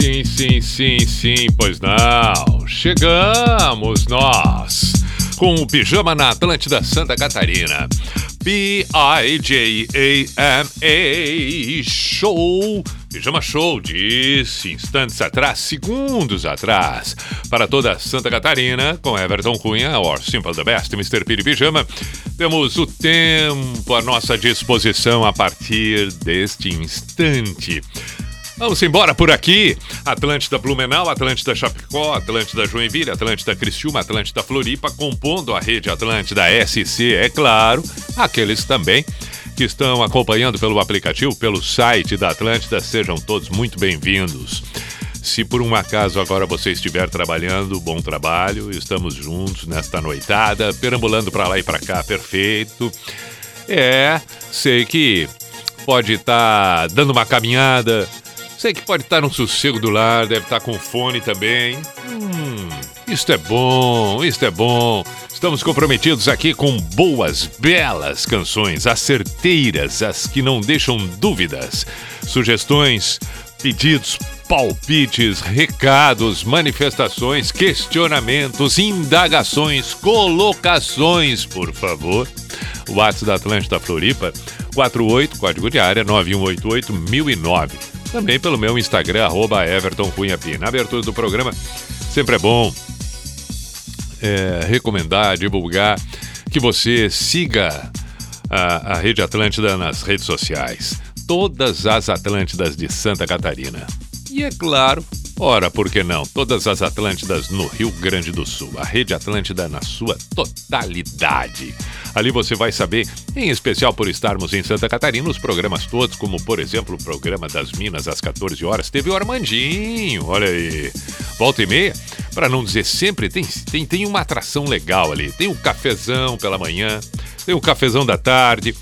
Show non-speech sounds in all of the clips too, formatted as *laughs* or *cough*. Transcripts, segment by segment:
sim, sim, sim, sim, pois não. Chegamos nós com o Pijama na Atlântida Santa Catarina. P-I-J-A-M-A Show. Pijama Show, disse instantes atrás, segundos atrás, para toda Santa Catarina, com Everton Cunha, or Simple the Best, Mr. Piri Pijama. Temos o tempo à nossa disposição a partir deste instante. Vamos embora por aqui. Atlântida Blumenau, Atlântida Chapecó, Atlântida Joinville, Atlântida Criciúma, Atlântida Floripa, compondo a rede Atlântida SC, é claro. Aqueles também que estão acompanhando pelo aplicativo, pelo site da Atlântida, sejam todos muito bem-vindos. Se por um acaso agora você estiver trabalhando, bom trabalho, estamos juntos nesta noitada, perambulando para lá e para cá, perfeito. É, sei que pode estar tá dando uma caminhada, Sei que pode estar no sossego do lar, deve estar com fone também. Hum, isto é bom, isto é bom. Estamos comprometidos aqui com boas, belas canções, as certeiras, as que não deixam dúvidas. Sugestões, pedidos, palpites, recados, manifestações, questionamentos, indagações, colocações, por favor. WhatsApp da Atlântida Floripa, 48, código de área 9188 1009 também pelo meu Instagram, arroba Everton Cunha. Na abertura do programa, sempre é bom é, recomendar, divulgar que você siga a, a Rede Atlântida nas redes sociais. Todas as Atlântidas de Santa Catarina. E é claro, ora, por que não? Todas as Atlântidas no Rio Grande do Sul. A Rede Atlântida na sua totalidade. Ali você vai saber, em especial por estarmos em Santa Catarina, os programas todos, como por exemplo o programa das Minas às 14 horas. Teve o Armandinho, olha aí. Volta e meia, para não dizer sempre, tem, tem, tem uma atração legal ali. Tem o cafezão pela manhã, tem o cafezão da tarde.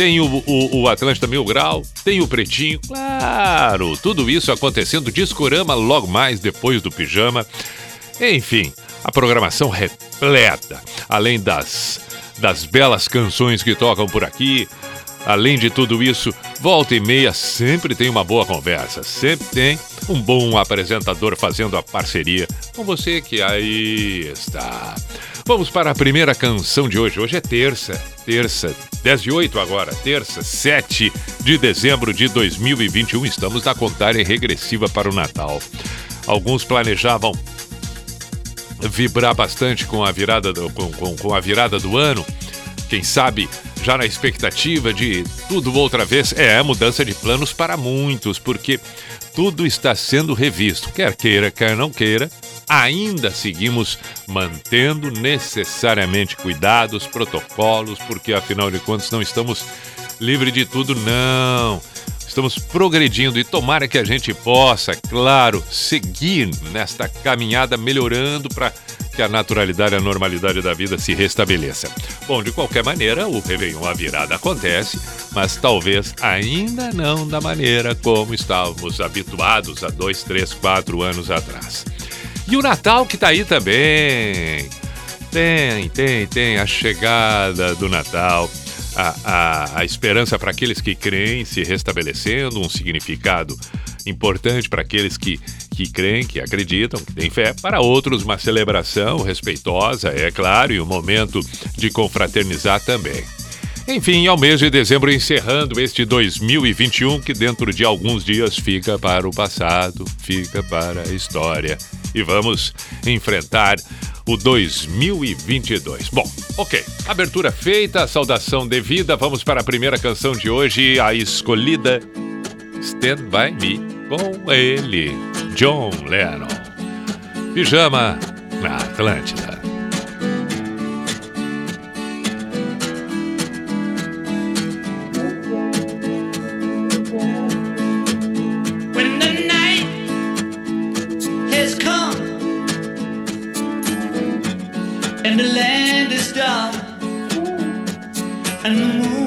Tem o, o, o Atlântida Mil Grau, tem o Pretinho, claro, tudo isso acontecendo discorama logo mais depois do pijama. Enfim, a programação repleta, além das das belas canções que tocam por aqui. Além de tudo isso, volta e meia sempre tem uma boa conversa, sempre tem um bom apresentador fazendo a parceria com você que aí está. Vamos para a primeira canção de hoje. Hoje é terça, terça, 10 de 8 agora, terça, 7 de dezembro de 2021. Estamos na contagem regressiva para o Natal. Alguns planejavam vibrar bastante com a virada do, com, com, com a virada do ano. Quem sabe já na expectativa de tudo outra vez. É mudança de planos para muitos, porque tudo está sendo revisto. Quer queira, quer não queira, ainda seguimos mantendo necessariamente cuidados, protocolos, porque afinal de contas não estamos livres de tudo, não. Estamos progredindo e tomara que a gente possa, claro, seguir nesta caminhada melhorando para que a naturalidade e a normalidade da vida se restabeleça. Bom, de qualquer maneira, o Réveillon, a virada acontece, mas talvez ainda não da maneira como estávamos habituados há dois, três, quatro anos atrás. E o Natal que está aí também. Tem, tem, tem a chegada do Natal a, a, a esperança para aqueles que creem se restabelecendo, um significado importante para aqueles que, que creem, que acreditam, que têm fé, para outros uma celebração respeitosa, é claro, e um momento de confraternizar também. Enfim, ao mês de dezembro encerrando este 2021 que dentro de alguns dias fica para o passado, fica para a história. E vamos enfrentar o 2022. Bom, ok. Abertura feita, saudação devida. Vamos para a primeira canção de hoje, a escolhida Stand By Me, com ele, John Lennon. Pijama na Atlântida. and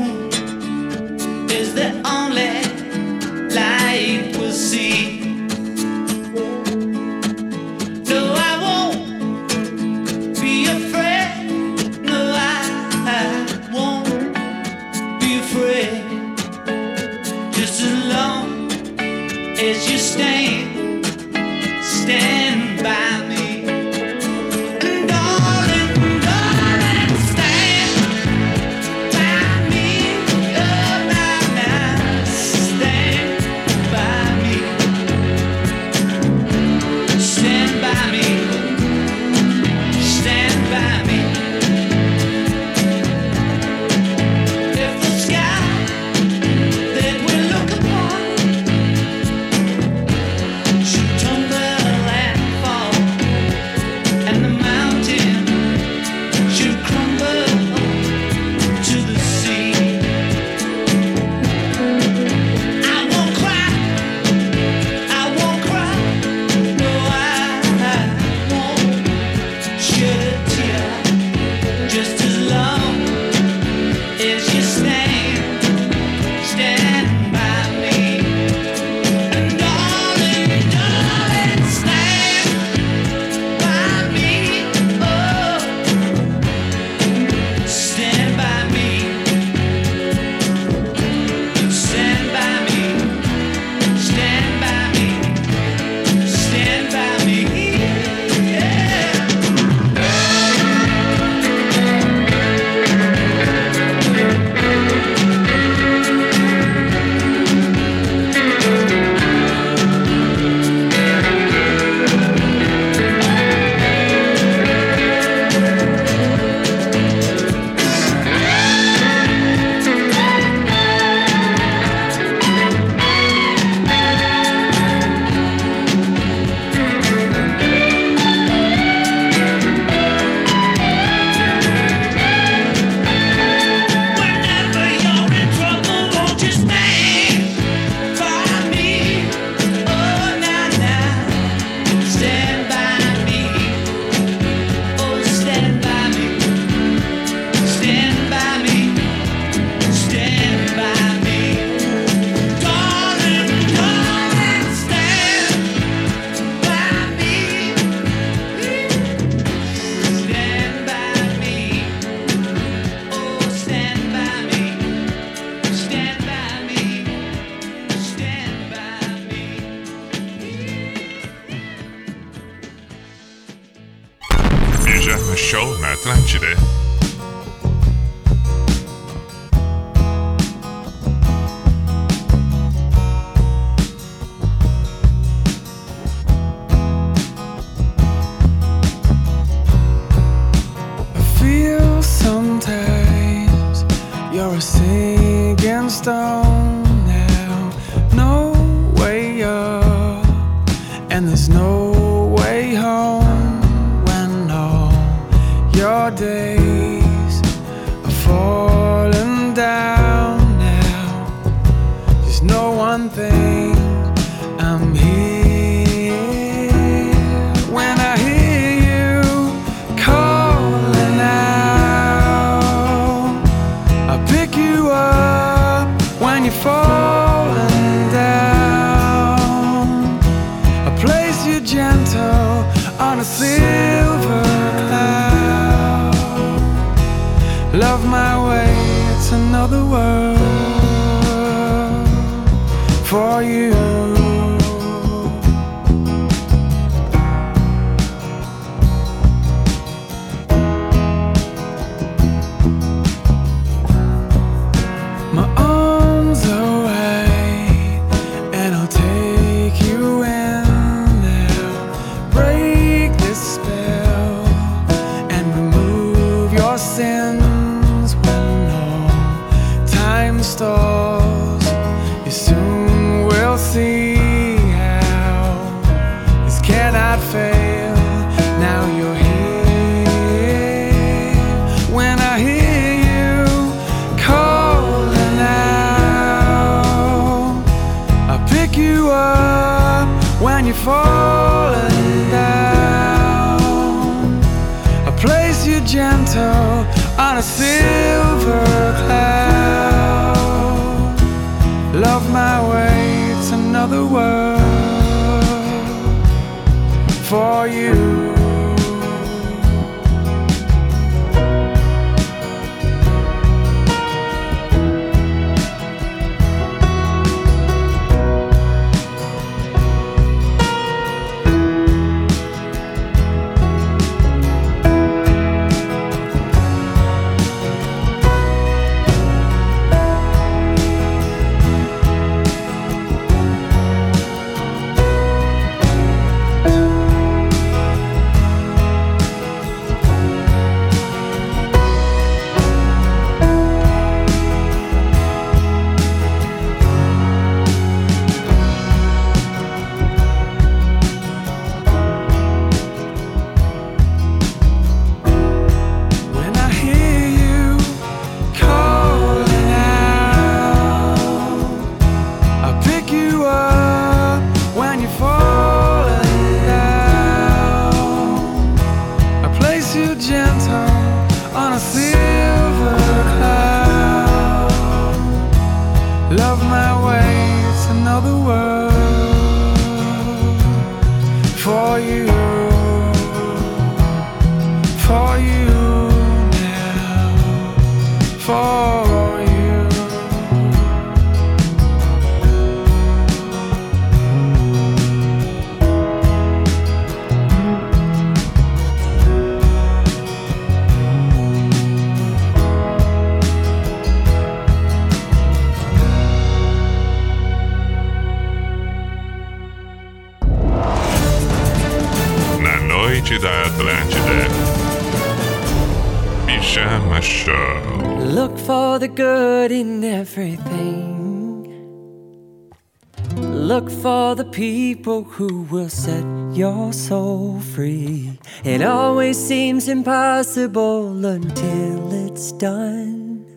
people who will set your soul free. It always seems impossible until it's done.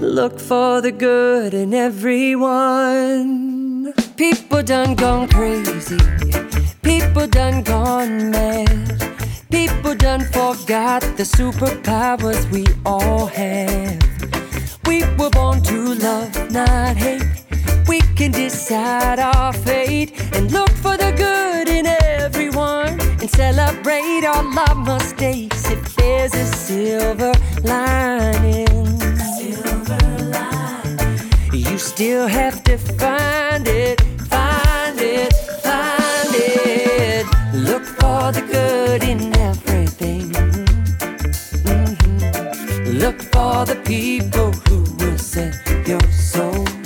Look for the good in everyone. People done gone crazy. People done gone mad. People done forgot the superpowers we all have. We were born to love, not hate we can decide our fate and look for the good in everyone and celebrate all our mistakes if there's a silver lining. Silver lining. You still have to find it, find it, find it. Look for the good in everything. Mm-hmm. Look for the people who will set your soul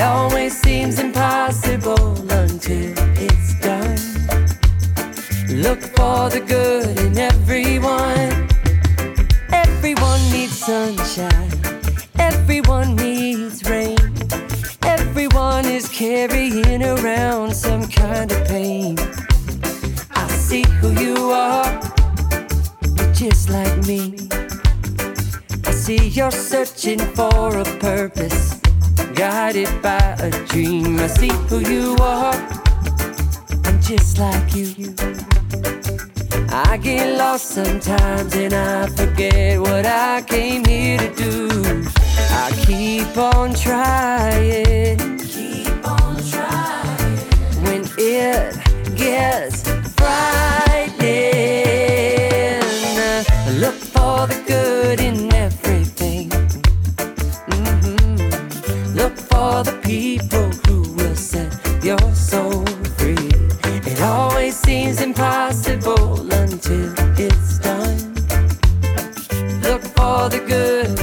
it always seems impossible until it's done. Look for the good in everyone. Everyone needs sunshine. Everyone needs rain. Everyone is carrying around some kind of pain. I see who you are. You're just like me. I see you're searching for a purpose guided by a dream. I see who you are. I'm just like you. I get lost sometimes and I forget what I came here to do. I keep on trying. Keep on trying. When it gets frightening, I look for the good people who will set your soul free. It always seems impossible until it's done. Look for the good,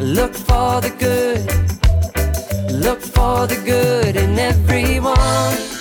look for the good, look for the good in everyone.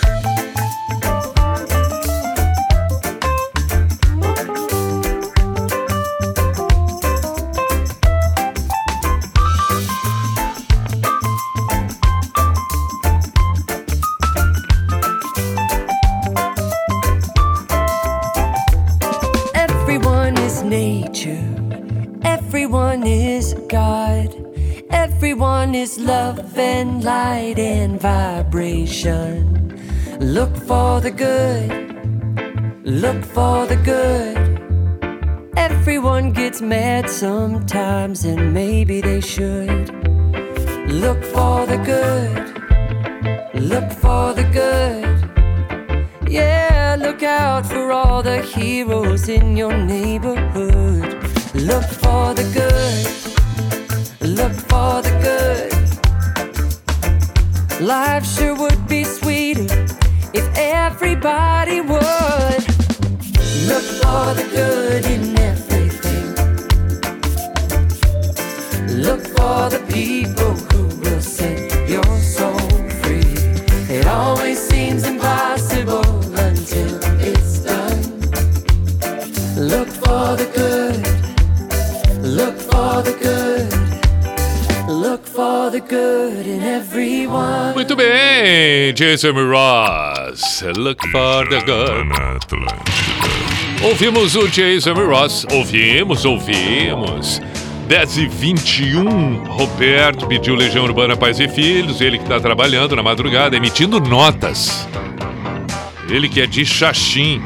Is love and light and vibration. Look for the good, look for the good, Everyone gets mad sometimes, and maybe they should. Look for the good, look for the good. Yeah, look out for all the heroes in your neighborhood. Look for the good, look for the good. Life sure would be sweeter if everybody would look for the good in everything. Look for the people who Muito bem, Jason Ross. Look for the good. Ouvimos o Jason Ross. Ouvimos, ouvimos. 10 e 21 Roberto pediu Legião Urbana Pais e Filhos. Ele que está trabalhando na madrugada, emitindo notas. Ele que é de Xaxim.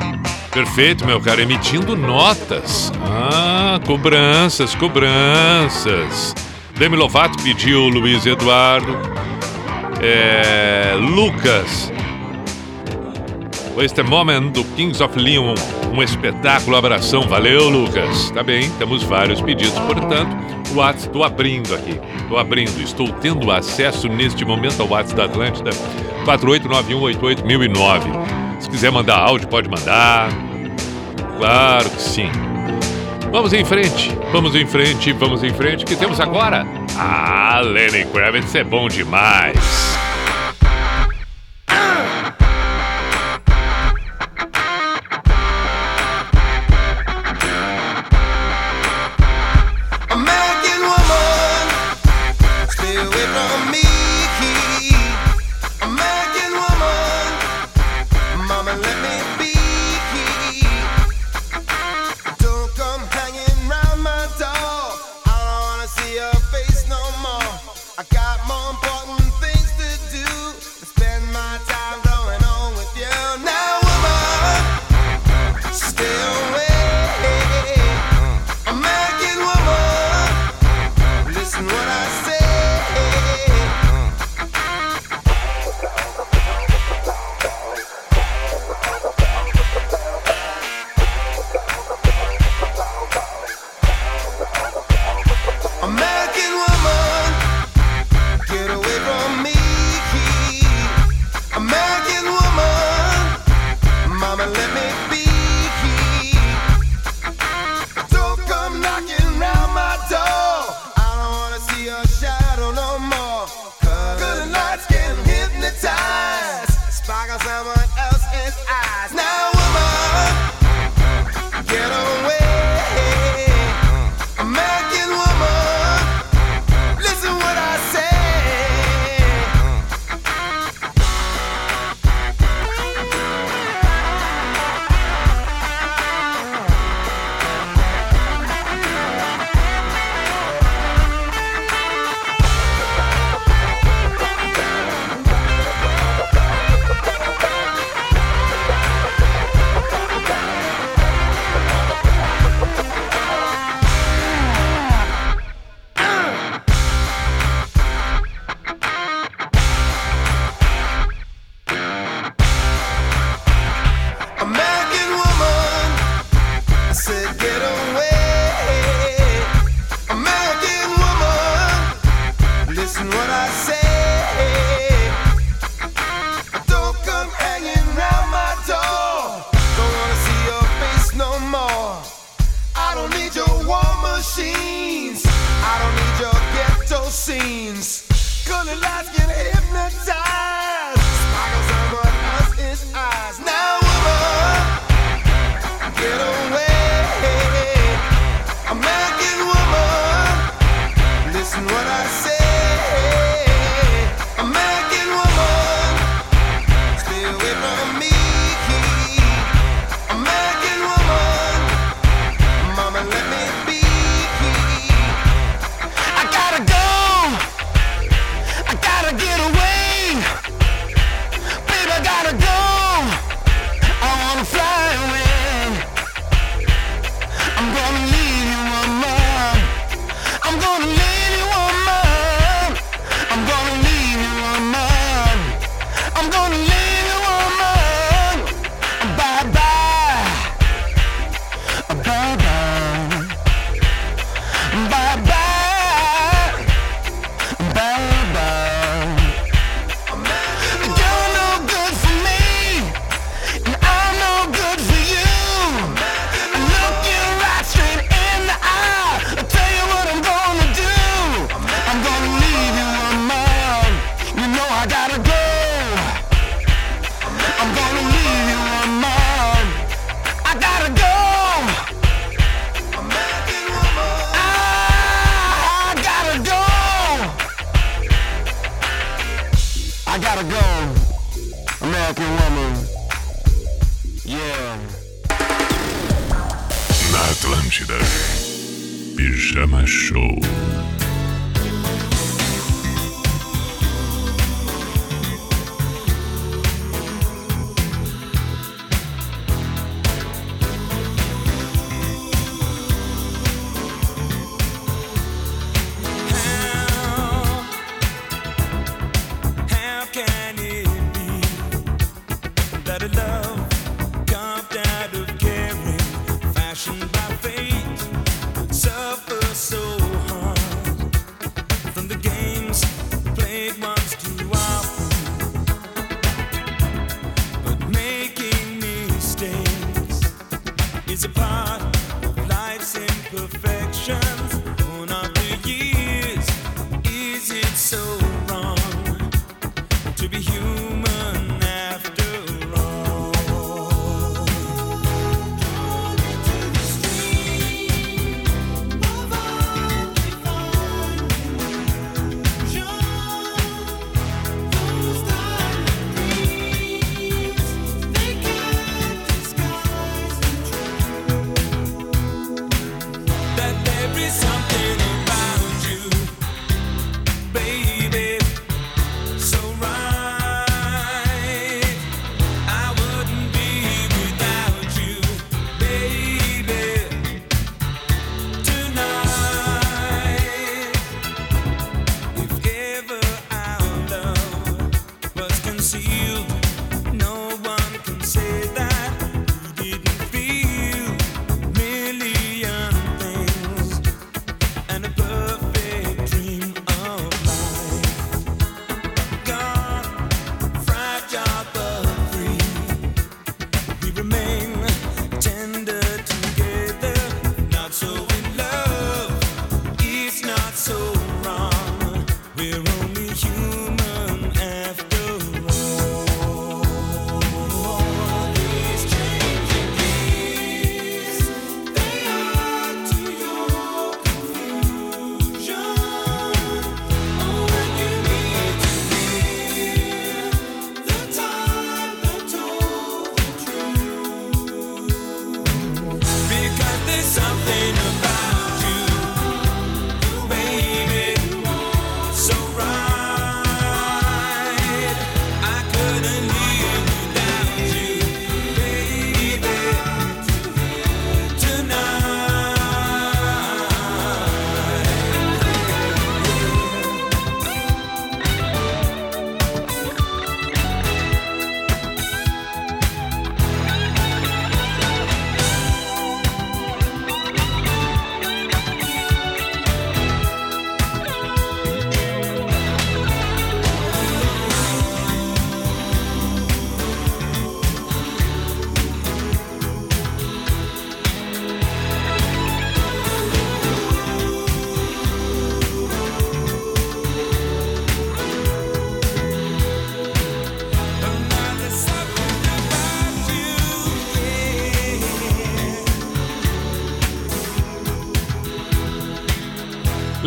Perfeito, meu cara, emitindo notas. Ah, cobranças, cobranças. Demi Lovato pediu Luiz Eduardo. É, Lucas. Waste a Moment do Kings of Leon. Um espetáculo, abração. Valeu, Lucas. Tá bem, temos vários pedidos. Portanto, o WhatsApp, estou abrindo aqui. Estou abrindo. Estou tendo acesso neste momento ao WhatsApp da Atlântida. 489188009. Se quiser mandar áudio, pode mandar. Claro que sim. Vamos em frente, vamos em frente, vamos em frente. Que temos agora? Ah, Lenny Kravitz é bom demais.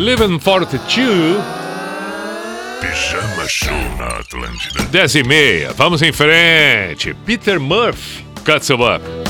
Living 42. Pijama Show na Atlântida. 10 e meia, vamos em frente. Peter Murphy, Cut some Up.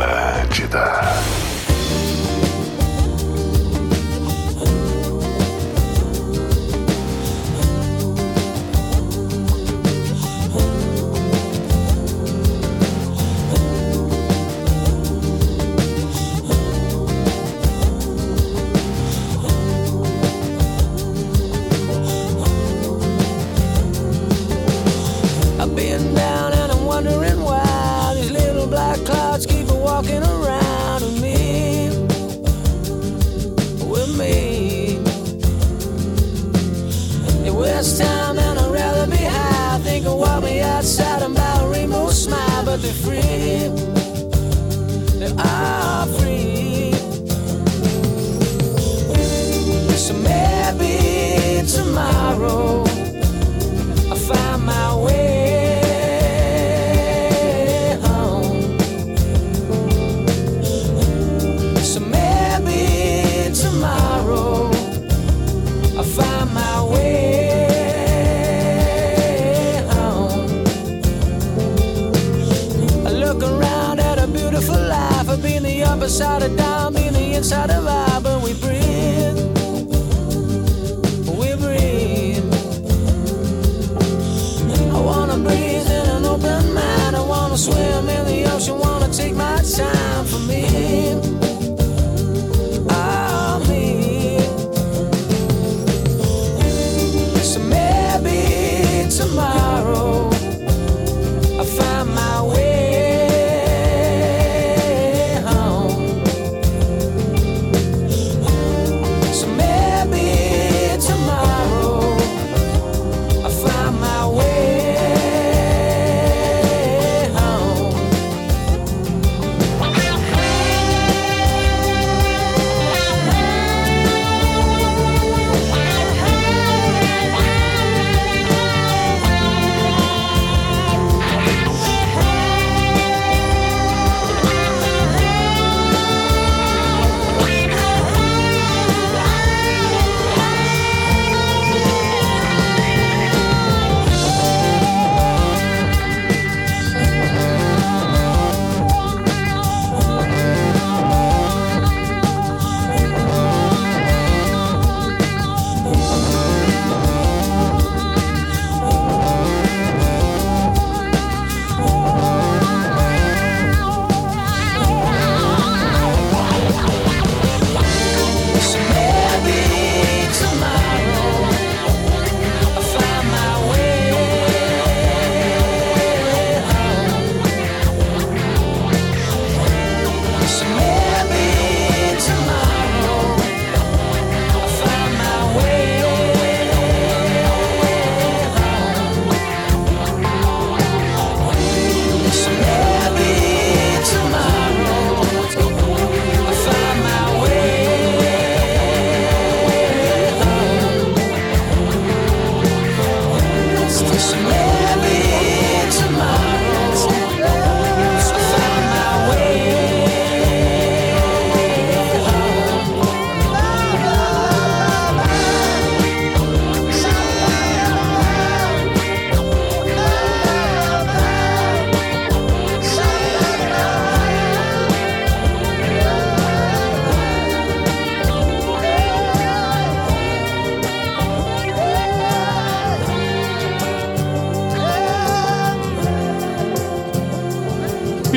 Atlântida.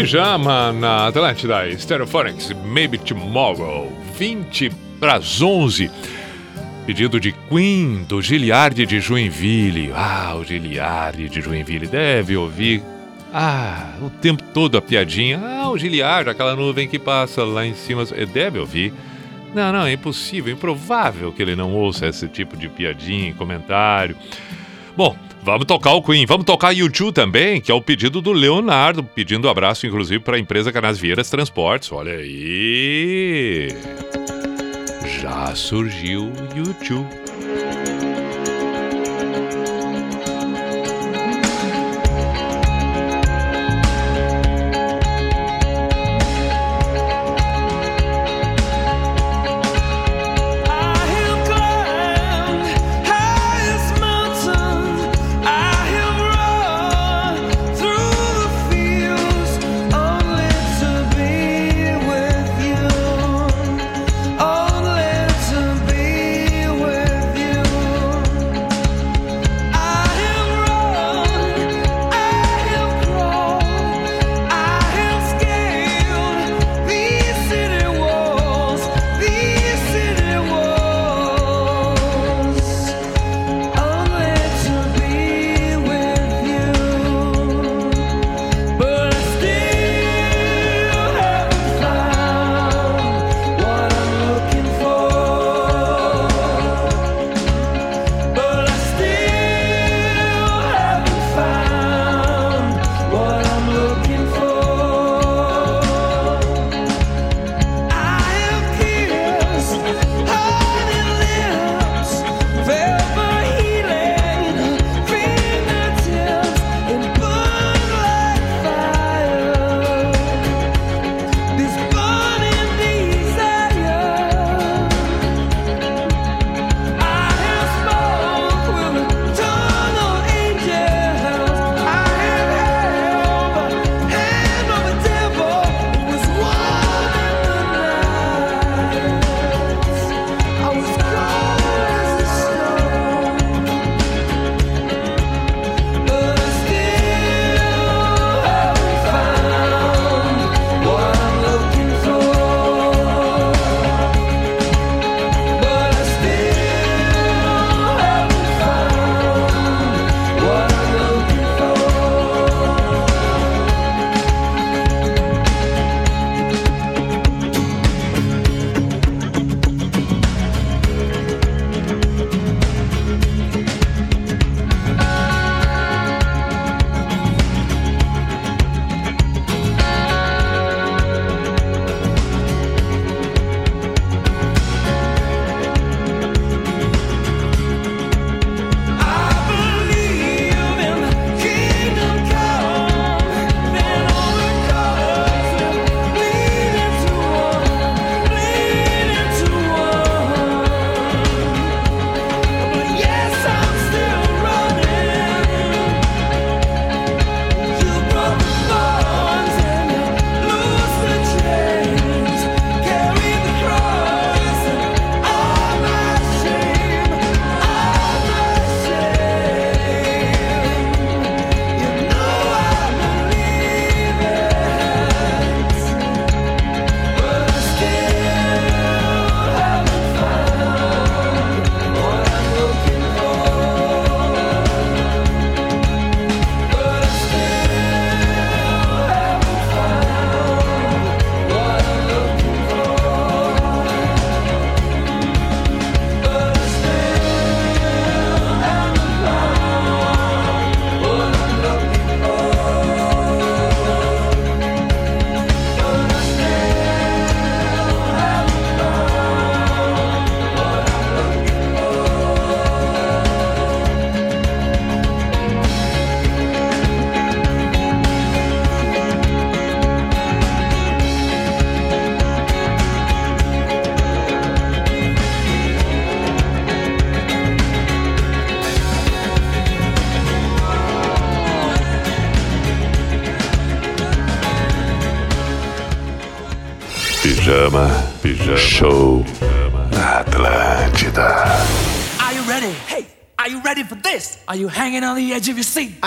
Pijama na Atlântida, Stereophonics, Maybe Tomorrow, 20 para as 11. Pedido de Queen, do Giliardi de Joinville. Ah, o Giliardi de Joinville deve ouvir. Ah, o tempo todo a piadinha. Ah, o Giliardi, aquela nuvem que passa lá em cima. Deve ouvir. Não, não, é impossível, improvável que ele não ouça esse tipo de piadinha, comentário. Bom, Vamos tocar o Queen, vamos tocar U2 também, que é o pedido do Leonardo, pedindo abraço, inclusive, para a empresa Canas Vieiras Transportes. Olha aí! Já surgiu o YouTube.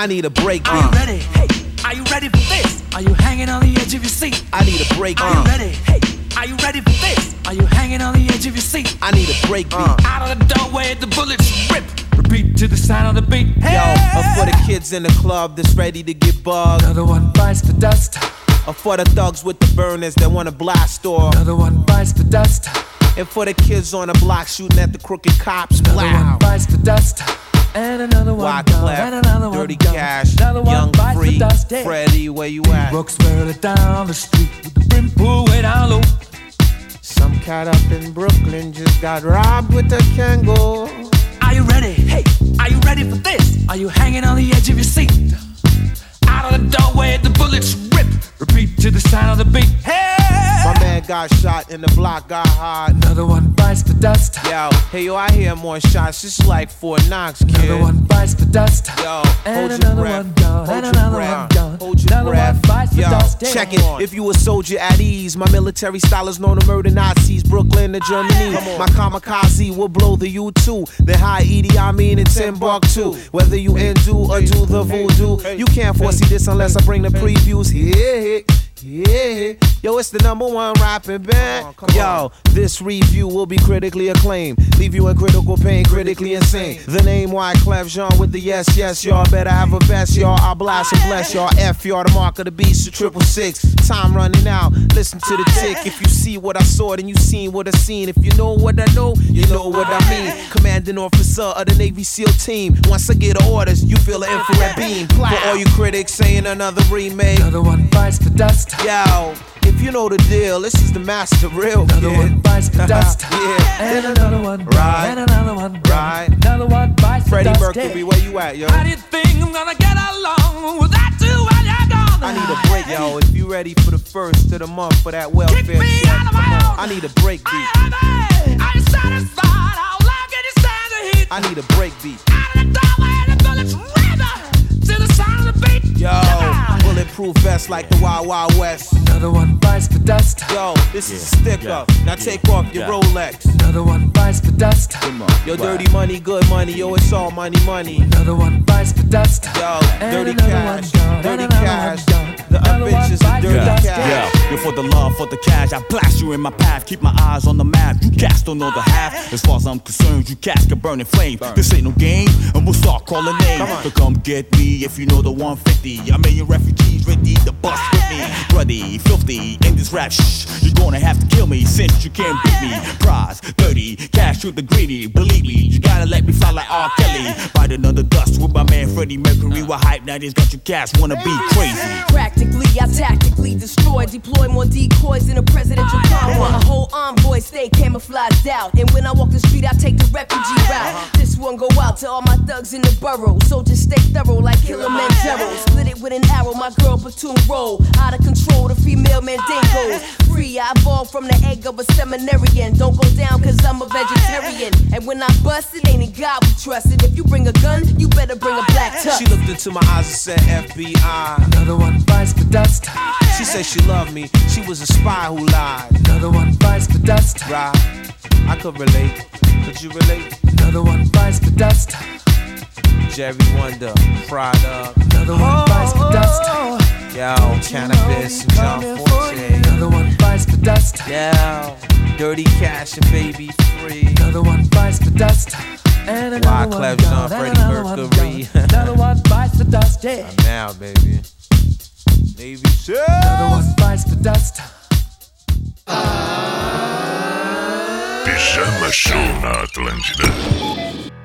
I need a break. Are you ready? Hey, are you ready for this? Are you hanging on the edge of your seat? I need a break. Are you ready? Hey, are you ready for this? Are you hanging on the edge of your seat? I need a break beat. Out of the doorway, the bullets rip. Repeat to the sound of the beat. Hey, Yo, uh, for the kids in the club that's ready to get bugged. another one bites the dust. Or for the thugs with the burners that wanna blast off. Another one bites the dust. And for the kids on the block shooting at the crooked cops. Another one bites the dust. And another one gone. And another one Dirty gone. Cash, Another one Young bites Free, the dust. Yeah. Freddie, where you at? Brooks barely down the street with the brim pulled way down low. Some cat up in Brooklyn just got robbed with a Kangol. Are you ready? Hey, are you ready for this? Are you hanging on the edge of your seat? Out of the doorway, the bullets rip. Repeat to the sound of the beat. Hey, My man got shot and the block got hot. another one bites the dust. Yo, hey yo, I hear more shots. It's like Fort Knox, kid. Another one bites the dust. Yo, And hold your another breath. one gone. Hold And your another breath. one gone. Hold your Another breath. one bites the Yo, dust. Yeah. check it. If you a soldier at ease, my military style is known to murder Nazis, Brooklyn to Germany. My kamikaze will blow the U2. Then high Edie, I mean it's in Timbuktu. Whether you undo or do the voodoo, you can't foresee this unless I bring the previews. Yeah. Yeah, yo, it's the number one rapping band. Yo, this review will be critically acclaimed. Leave you in critical pain, critically insane. The name Wyclef Jean with the yes, yes, y'all better have a best, y'all. I blast and bless y'all. F y'all, the mark of the beast, the triple six. Time running out, listen to the tick. If you see what I saw, then you seen what I seen. If you know what I know, you know what I mean. Commanding officer of the Navy SEAL team. Once I get orders, you feel an infrared beam. For all you critics saying another remake. Another one bites the dust. Yo, if you know the deal, this is the master real Another kid. one bites the dust. *laughs* yeah. And another one. Right. And another one. Right. Another one bites Freddie the dust. Mercury, where you at, yo? How do you think I'm gonna get along without you while you're gone? I need a break, yo. If you ready for the first of the month for that welfare Kick me check, out of my own. I need a break beat. Are you ready? Are you satisfied? How long can you stand the heat? I need a break beat. Out of the doorway, the bullets rip to the sound of the beat. Yo. Bulletproof vest like the Wild Wild West. Another one bites the dust. Yo, this is a stick up. Now take off your Rolex. Another one bites the dust. Yo, dirty money, good money. Yo, it's all money, money. Another one bites the dust. Yo, And dirty cash, one dirty And cash. one gone. The one unvicious dirty cash. Yeah, yo, for the love, for the cash, I blast you in my path. Keep my eyes on the map. You cats don't know the half. As far as I'm concerned, you cats can burn in flames. This ain't no game, and we'll start calling names. So come get me if you know the 150. A million refugees ready to bust with me. Bloody, filthy, in this rap shh. You're gonna have to kill me since you can't beat me. Prize, dirty, cash to the greedy. Believe me, you gotta let me fly like R. Kelly. Bite another dust with my man Freddie Mercury. We're hype now, this got you cats wanna be crazy. Practically, I tactically destroy, deploy more decoys than a presidential convoy. My whole envoy stay camouflaged out, and when I walk the street, I take the refugee route. This one go out to all my thugs in the borough, soldiers stay thorough like Kilimanjaro. Split it with an arrow, my girl platoon roll. Out of control, the female mandingo. Free, I evolved from the egg of a seminarian. Don't go down, cause I'm a vegetarian. And when I bust, it ain't in God we trust. And if you bring a gun, you better bring a black tux. She looked into my eyes and said FBI. Another one bites the dust. She said she loved me. She was a spy who lied. Another one bites the dust. Right. I could relate. Could you relate? Another one bites the dust. Jerry Wonder, fried up. Another one oh, bites the dust. Oh, oh. Yo, cannabis and John Forte. Another one bites the dust. Yo, dirty cash and baby free. Another one bites the dust. And another one Wyclef gone. Jean, Freddie Mercury. Another one bites the dust. *laughs* Yeah. Now, baby. Navy Another one bites the dust. Pijama Show na Atlântida.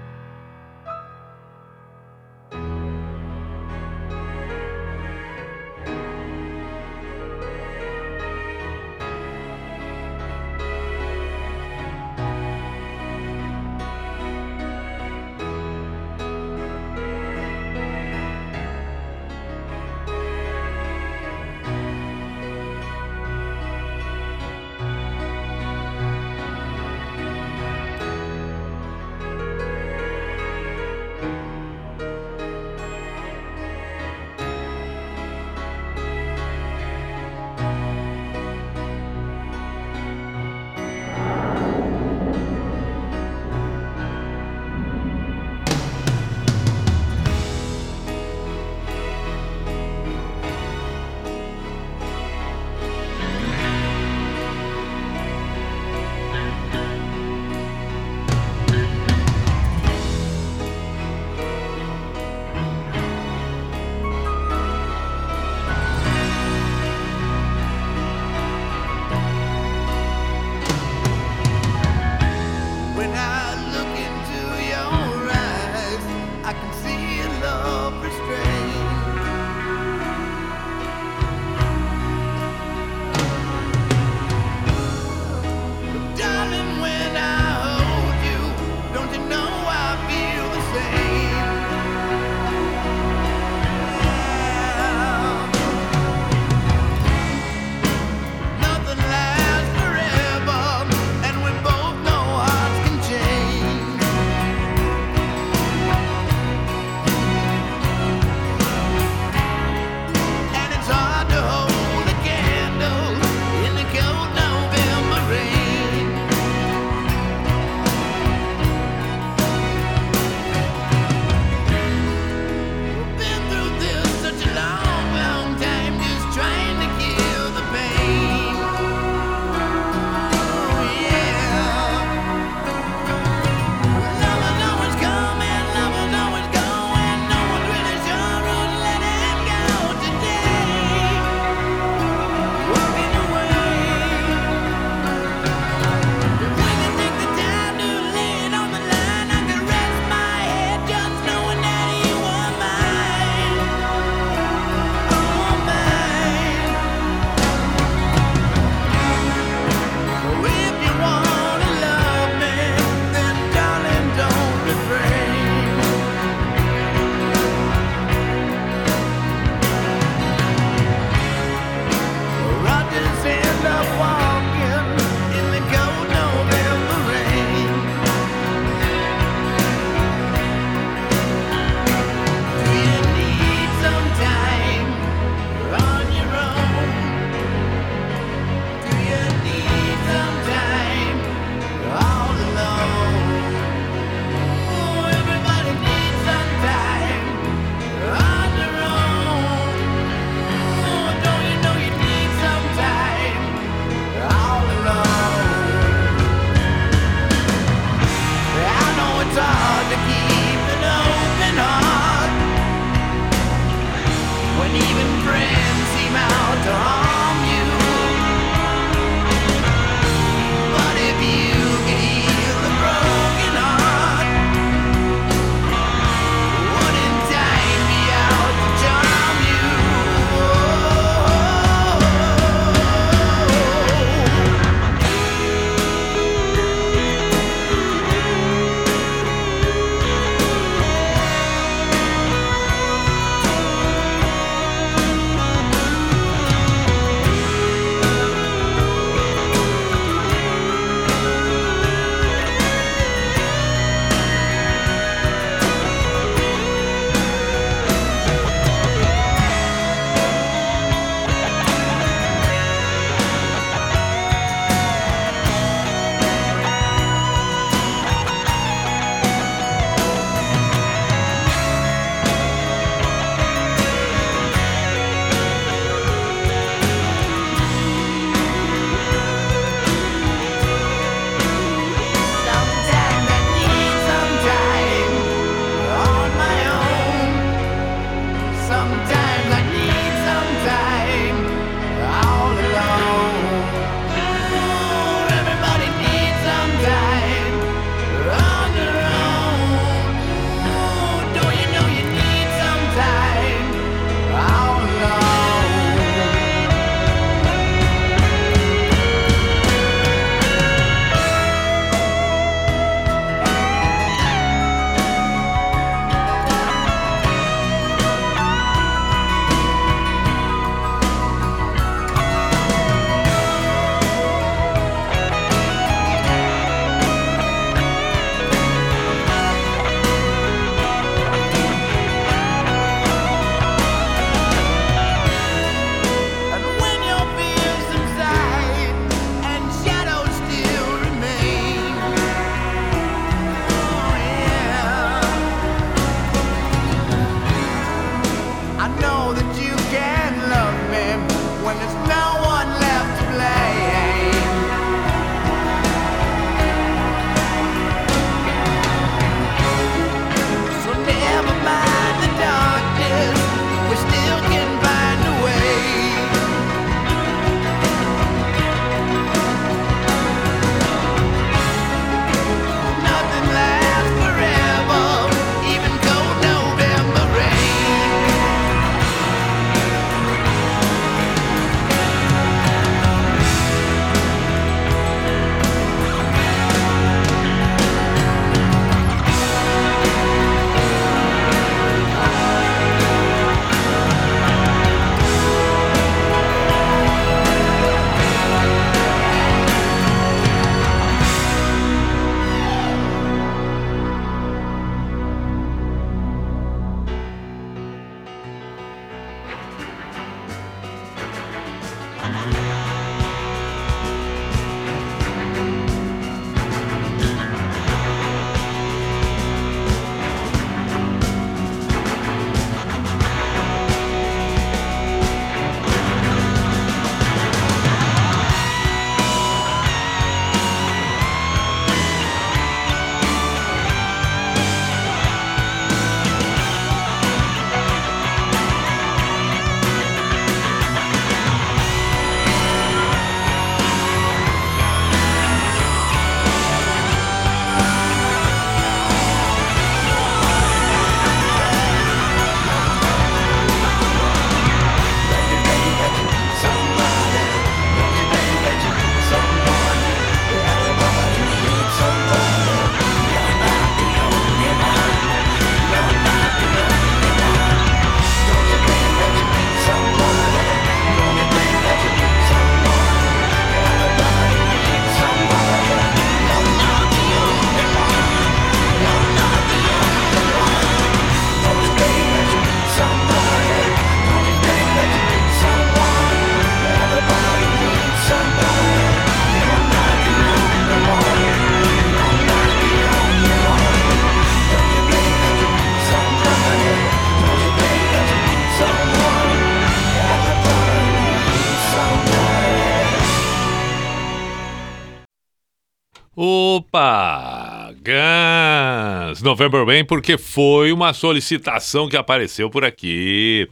November Rain, porque foi uma solicitação que apareceu por aqui.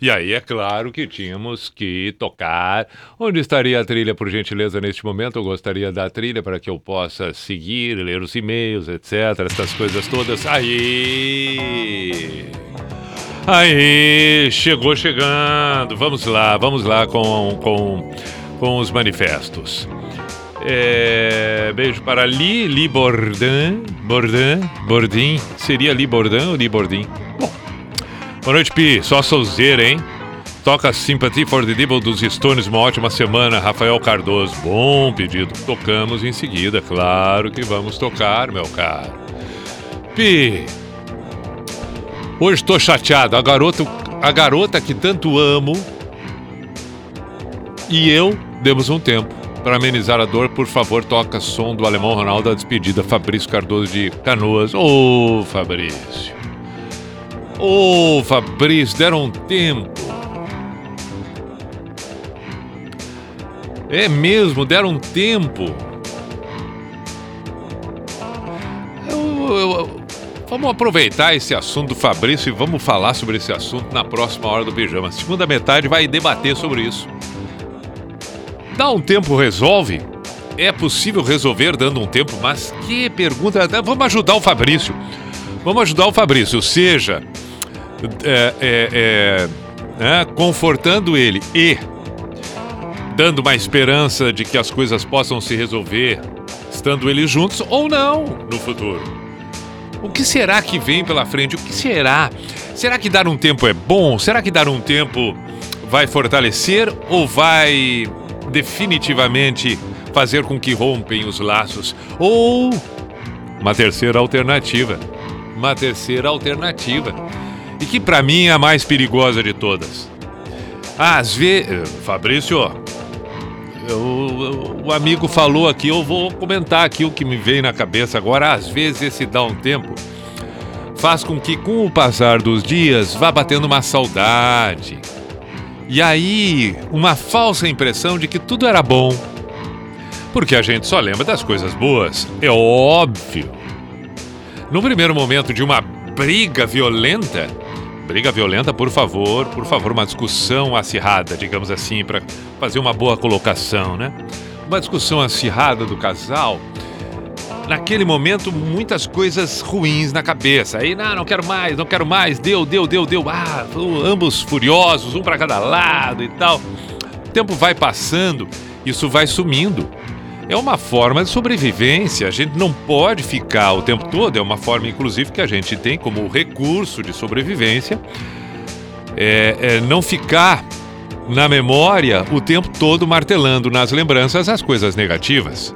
E aí, é claro que tínhamos que tocar. Onde estaria a trilha, por gentileza, neste momento? Eu gostaria da trilha para que eu possa seguir, ler os e-mails, etc. Essas coisas todas. Aí! Aí! Chegou chegando! Vamos lá, vamos lá com, com, com os manifestos. É, beijo para Li, Li Bordin, Bordin, Bordin. Seria Li Bordin ou Li Bordin? Bom. Boa noite, Pi. Só solzeira, hein? Toca Sympathy for the Devil dos Stones, uma ótima semana. Rafael Cardoso, bom pedido. Tocamos em seguida, claro que vamos tocar, meu caro. Pi, hoje estou chateado. A garota, a garota que tanto amo e eu demos um tempo. Para amenizar a dor, por favor, toca som do alemão Ronaldo a despedida. Fabrício Cardoso de Canoas. Ô, oh, Fabrício. Ô, oh, Fabrício, deram um tempo. É mesmo, deram um tempo. Eu, eu, vamos aproveitar esse assunto do Fabrício e vamos falar sobre esse assunto na próxima hora do pijama. Segunda metade vai debater sobre isso. Dá um tempo resolve? É possível resolver dando um tempo, mas que pergunta. Vamos ajudar o Fabrício. Vamos ajudar o Fabrício, seja é, é, é, né, confortando ele e dando uma esperança de que as coisas possam se resolver, estando eles juntos ou não no futuro. O que será que vem pela frente? O que será? Será que dar um tempo é bom? Será que dar um tempo vai fortalecer ou vai definitivamente fazer com que rompem os laços. Ou uma terceira alternativa. Uma terceira alternativa. E que para mim é a mais perigosa de todas. Às vezes. Fabrício, eu, o amigo falou aqui, eu vou comentar aqui o que me veio na cabeça agora. Às vezes esse dá um tempo faz com que, com o passar dos dias, vá batendo uma saudade e aí, uma falsa impressão de que tudo era bom. Porque a gente só lembra das coisas boas, é óbvio. No primeiro momento de uma briga violenta, briga violenta, por favor, por favor, uma discussão acirrada, digamos assim, para fazer uma boa colocação, né? Uma discussão acirrada do casal naquele momento, muitas coisas ruins na cabeça. Aí, não, não quero mais, não quero mais, deu, deu, deu, deu. Ah, ambos furiosos, um para cada lado e tal. O tempo vai passando, isso vai sumindo. É uma forma de sobrevivência. A gente não pode ficar o tempo todo. É uma forma, inclusive, que a gente tem como recurso de sobrevivência. É, é não ficar na memória o tempo todo martelando nas lembranças as coisas negativas.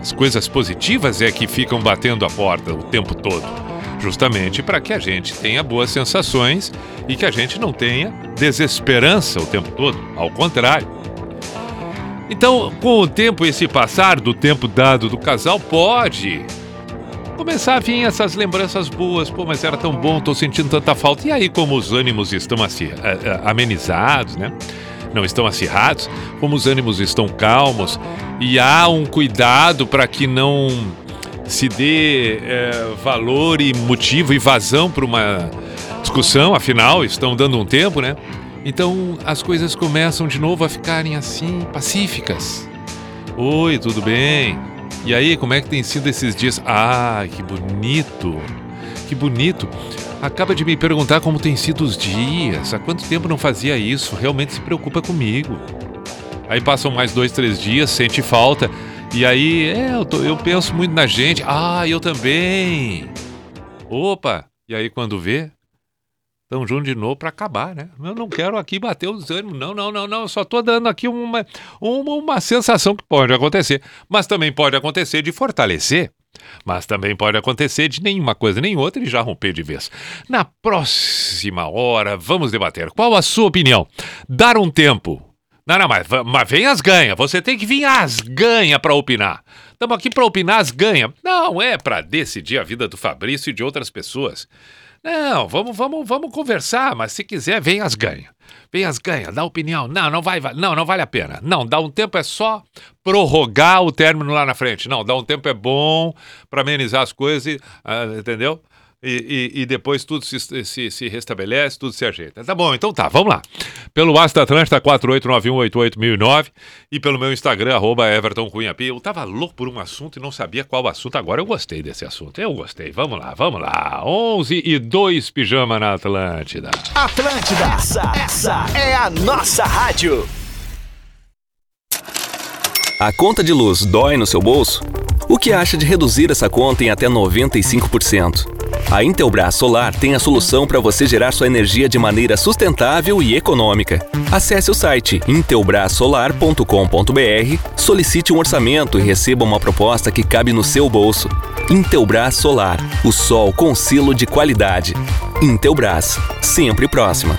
As coisas positivas é que ficam batendo a porta o tempo todo, justamente para que a gente tenha boas sensações e que a gente não tenha desesperança o tempo todo. Ao contrário. Então, com o tempo, esse passar do tempo dado do casal, pode começar a vir essas lembranças boas. Pô, mas era tão bom, tô sentindo tanta falta. E aí, como os ânimos estão assim, amenizados, né? Não estão acirrados, como os ânimos estão calmos e há um cuidado para que não se dê é, valor e motivo e vazão para uma discussão, afinal, estão dando um tempo, né? Então as coisas começam de novo a ficarem assim, pacíficas. Oi, tudo bem? E aí, como é que tem sido esses dias? Ah, que bonito! Que bonito! Acaba de me perguntar como tem sido os dias. Há quanto tempo não fazia isso? Realmente se preocupa comigo. Aí passam mais dois, três dias, sente falta. E aí, é, eu, tô, eu penso muito na gente. Ah, eu também. Opa! E aí, quando vê, estão juntos de novo para acabar, né? Eu não quero aqui bater os ânimos, não, não, não, não. Só estou dando aqui uma, uma, uma sensação que pode acontecer. Mas também pode acontecer de fortalecer. Mas também pode acontecer de nenhuma coisa nem outra e já romper de vez. Na próxima hora, vamos debater. Qual a sua opinião? Dar um tempo. Não, não, mas, mas vem as ganha. Você tem que vir as ganha para opinar. Estamos aqui para opinar as ganha. Não é para decidir a vida do Fabrício e de outras pessoas. Não, vamos, vamos, vamos conversar, mas se quiser, vem as ganha. Vem as ganha, dá opinião. Não, não vai, não, não vale a pena. Não, dá um tempo é só prorrogar o término lá na frente. Não, dá um tempo é bom para amenizar as coisas, uh, entendeu? E, e, e, depois tudo se, se, se, restabelece, tudo se ajeita. Tá bom, então tá, vamos lá. Pelo WhatsApp Atlântica 489188009 e pelo meu Instagram, arroba Everton Cunha P. Eu tava louco por um assunto e não sabia qual assunto. Agora eu gostei desse assunto. Eu gostei. Vamos lá, vamos lá. 11 e 2 pijama na Atlântida. Atlântida, essa, essa é a nossa rádio. A conta de luz dói no seu bolso? O que acha de reduzir essa conta em até 95%? A Intelbras Solar tem a solução para você gerar sua energia de maneira sustentável e econômica. Acesse o site intelbrasolar.com.br, solicite um orçamento e receba uma proposta que cabe no seu bolso. Intelbras Solar, o sol com selo de qualidade. Intelbras, sempre próxima.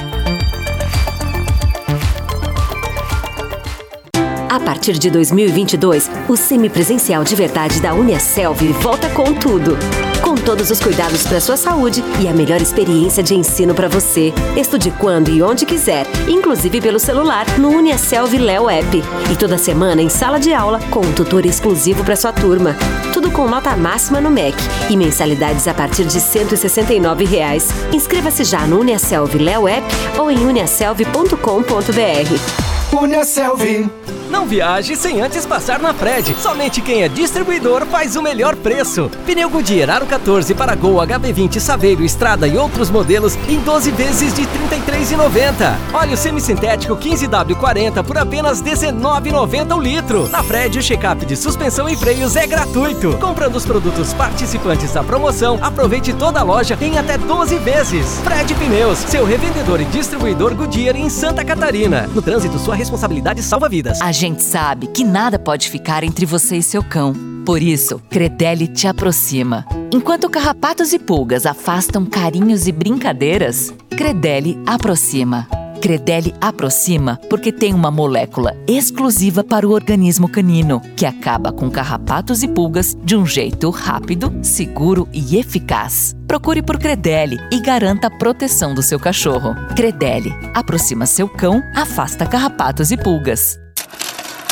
A partir de 2022, o semipresencial de verdade da Uniaselv volta com tudo. Com todos os cuidados para sua saúde e a melhor experiência de ensino para você. Estude quando e onde quiser, inclusive pelo celular, no Uniaselv Léo App. E toda semana em sala de aula com um tutor exclusivo para sua turma. Tudo com nota máxima no MEC e mensalidades a partir de 169 reais. Inscreva-se já no Uniaselv Léo App ou em uniaselv.com.br. Uniaselv. Não viaje sem antes passar na Fred. Somente quem é distribuidor faz o melhor preço. Pneu Goodyear Aro 14 para Gol HB20 Saveiro Estrada e outros modelos em 12 vezes de R$ 33,90. Óleo semissintético 15W40 por apenas R$ 19,90 o litro. Na Fred, o check-up de suspensão e freios é gratuito. Comprando os produtos participantes da promoção, aproveite toda a loja em até 12 vezes. Fred Pneus, seu revendedor e distribuidor Goodyear em Santa Catarina. No trânsito, sua responsabilidade salva vidas. A gente sabe que nada pode ficar entre você e seu cão. Por isso, Credelli te aproxima. Enquanto carrapatos e pulgas afastam carinhos e brincadeiras, Credelli aproxima. Credelli aproxima porque tem uma molécula exclusiva para o organismo canino, que acaba com carrapatos e pulgas de um jeito rápido, seguro e eficaz. Procure por Credelli e garanta a proteção do seu cachorro. Credelli aproxima seu cão, afasta carrapatos e pulgas.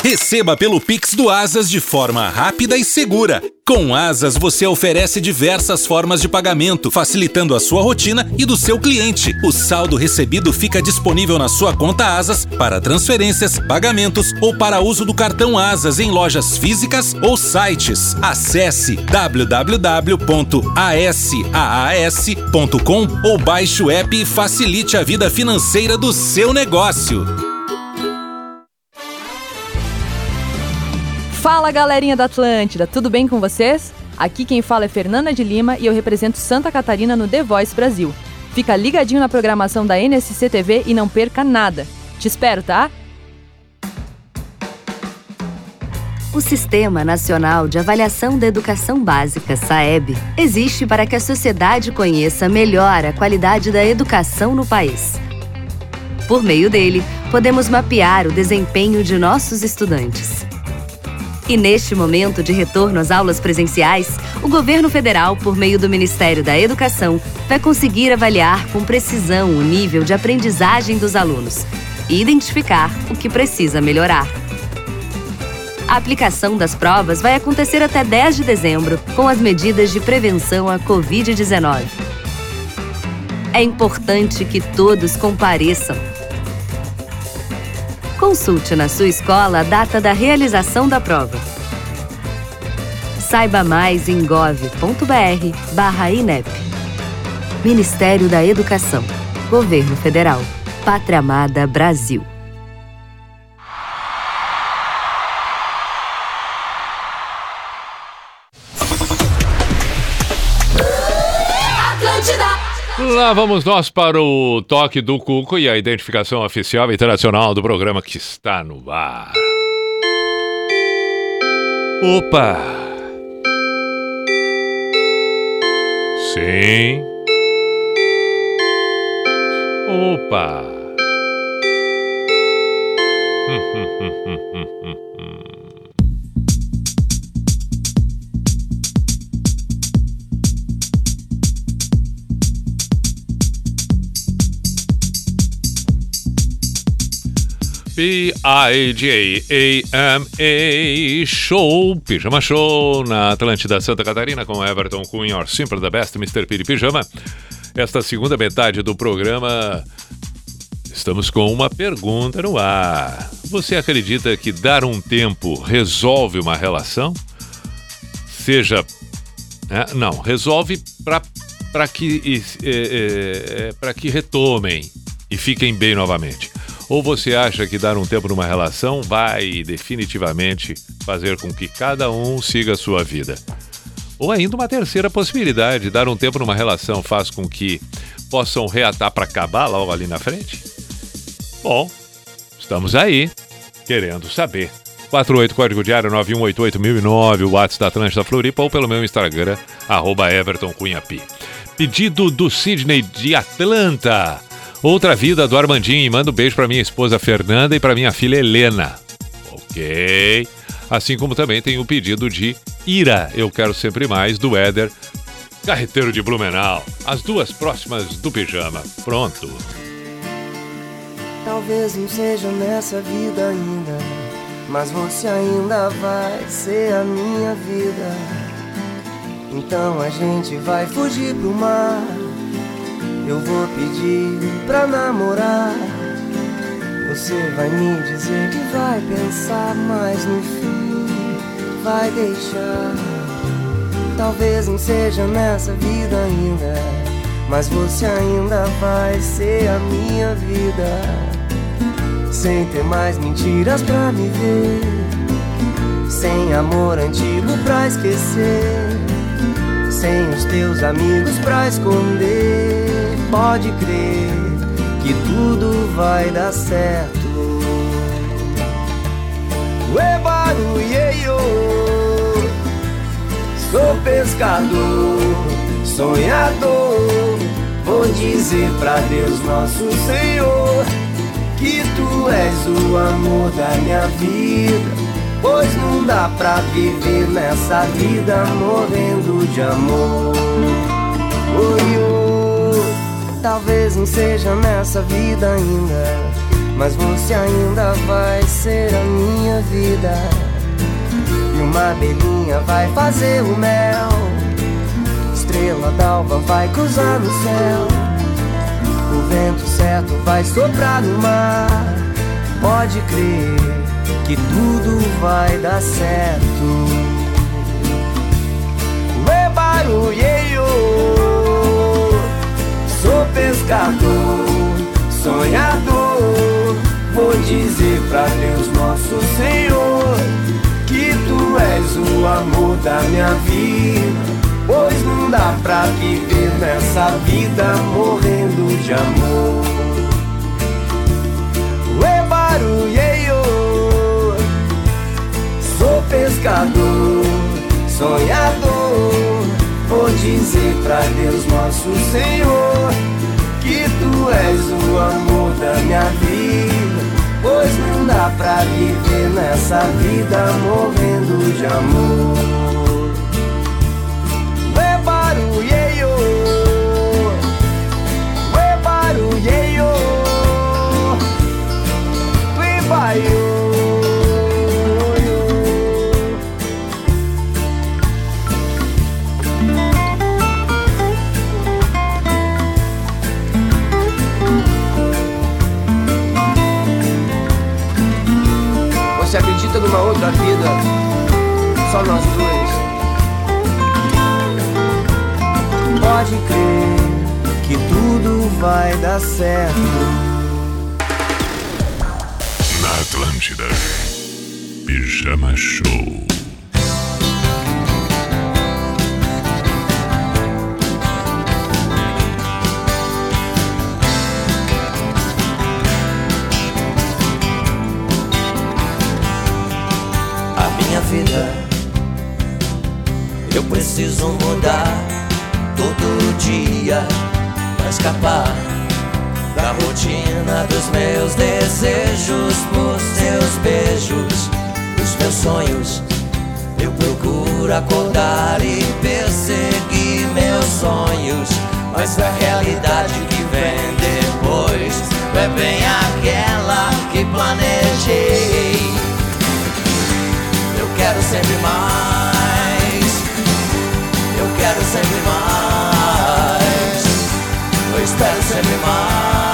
Receba pelo Pix do Asas de forma rápida e segura. Com Asas você oferece diversas formas de pagamento, facilitando a sua rotina e do seu cliente. O saldo recebido fica disponível na sua conta Asas para transferências, pagamentos ou para uso do cartão Asas em lojas físicas ou sites. Acesse www.asaas.com ou baixe o app e facilite a vida financeira do seu negócio. Fala galerinha da Atlântida, tudo bem com vocês? Aqui quem fala é Fernanda de Lima e eu represento Santa Catarina no The Voice Brasil. Fica ligadinho na programação da NSC TV e não perca nada. Te espero, tá? O Sistema Nacional de Avaliação da Educação Básica, SAEB, existe para que a sociedade conheça melhor a qualidade da educação no país. Por meio dele, podemos mapear o desempenho de nossos estudantes. E neste momento de retorno às aulas presenciais, o governo federal, por meio do Ministério da Educação, vai conseguir avaliar com precisão o nível de aprendizagem dos alunos e identificar o que precisa melhorar. A aplicação das provas vai acontecer até 10 de dezembro, com as medidas de prevenção à Covid-19. É importante que todos compareçam. Consulte na sua escola a data da realização da prova. Saiba mais em gov.br/inep. Ministério da Educação. Governo Federal. Pátria Amada Brasil. Lá vamos nós para o toque do Cuco e a identificação oficial internacional do programa que está no ar. Opa! Sim. Opa! *laughs* P-I-J-A-M-A Show, Pijama Show, na Atlântida Santa Catarina, com Everton Cunha, or Simple the Best, Mr. Piri Pijama. Esta segunda metade do programa, estamos com uma pergunta no ar. Você acredita que dar um tempo resolve uma relação? Seja. né, não, resolve para que, é, é, que retomem e fiquem bem novamente. Ou você acha que dar um tempo numa relação vai definitivamente fazer com que cada um siga a sua vida? Ou ainda uma terceira possibilidade, dar um tempo numa relação faz com que possam reatar para acabar logo ali na frente? Bom, estamos aí, querendo saber. 48 Código Diário 9188009, o WhatsApp da Atlântida Floripa ou pelo meu Instagram, arroba. Pedido do Sidney de Atlanta. Outra vida do Armandinho e manda um beijo para minha esposa Fernanda e para minha filha Helena. Ok. Assim como também tem o pedido de Ira, Eu Quero Sempre Mais, do Éder, Carreteiro de Blumenau. As duas próximas do pijama. Pronto. Talvez não seja nessa vida ainda, mas você ainda vai ser a minha vida. Então a gente vai fugir pro mar. Eu vou pedir pra namorar. Você vai me dizer que vai pensar, mas no fim vai deixar. Talvez não seja nessa vida ainda, mas você ainda vai ser a minha vida. Sem ter mais mentiras pra me ver, sem amor antigo pra esquecer, sem os teus amigos pra esconder. Pode crer que tudo vai dar certo. Ué, barulheio, sou pescador, sonhador. Vou dizer pra Deus, nosso Senhor, que tu és o amor da minha vida. Pois não dá pra viver nessa vida morrendo de amor. Oi, oi, talvez não seja nessa vida ainda. Mas você ainda vai ser a minha vida. E uma abelhinha vai fazer o mel. Estrela d'alva vai cruzar no céu. O vento certo vai soprar no mar. Pode crer que tudo vai dar certo. Ué, barulheio, sou pescador, sonhador. Vou dizer pra Deus, nosso Senhor, que tu és o amor da minha vida. Pois não dá pra viver nessa vida morrendo de amor. Sou pescador, sonhador. Vou dizer pra Deus, nosso Senhor, que tu és o amor da minha vida. dá pra viver nessa vida morrendo de amor. Ué, barulheio, ué, barulheio, ué, baio. Numa outra vida? Só nós dois. Pode crer que tudo vai dar certo. Na Atlântida. Pijama Show. Meus desejos por seus beijos, dos meus sonhos. Eu procuro acordar e perseguir meus sonhos, mas a realidade que vem depois é bem aquela que planejei. Eu quero sempre mais. Eu quero sempre mais. Eu espero sempre mais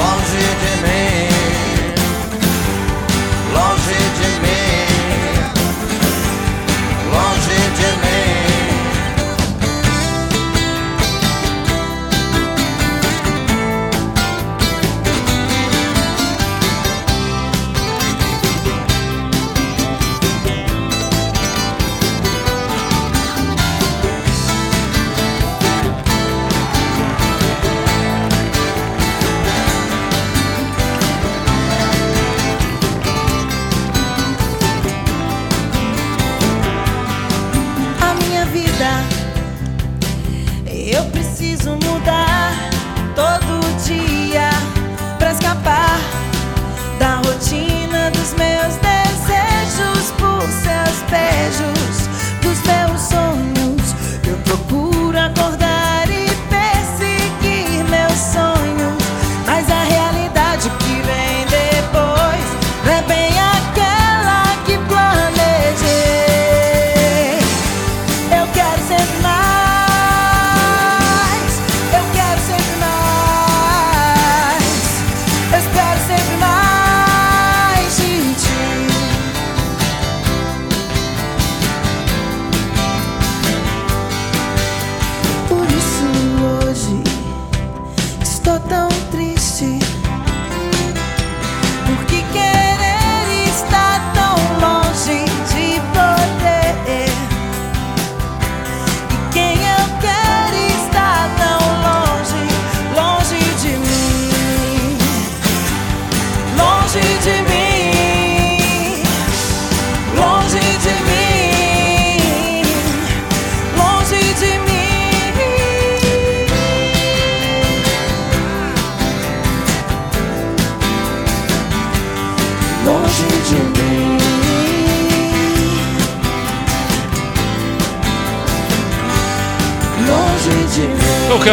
Longe de preciso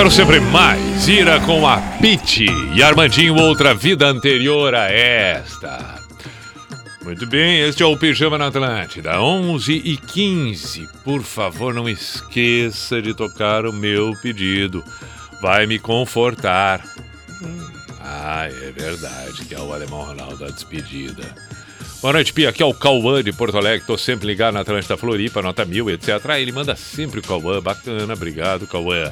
quero sempre mais. Ira com a Pete e Armandinho, outra vida anterior a esta. Muito bem, este é o Pijama na Atlântida, 11 e 15. Por favor, não esqueça de tocar o meu pedido. Vai me confortar. Ah, é verdade, que é o Alemão Ronaldo da despedida. Boa noite, Pia. Aqui é o Cauã de Porto Alegre. Tô sempre ligado na Atlântida Floripa, nota mil, etc. Ah, ele manda sempre o Cauã. Bacana, obrigado, Cauã.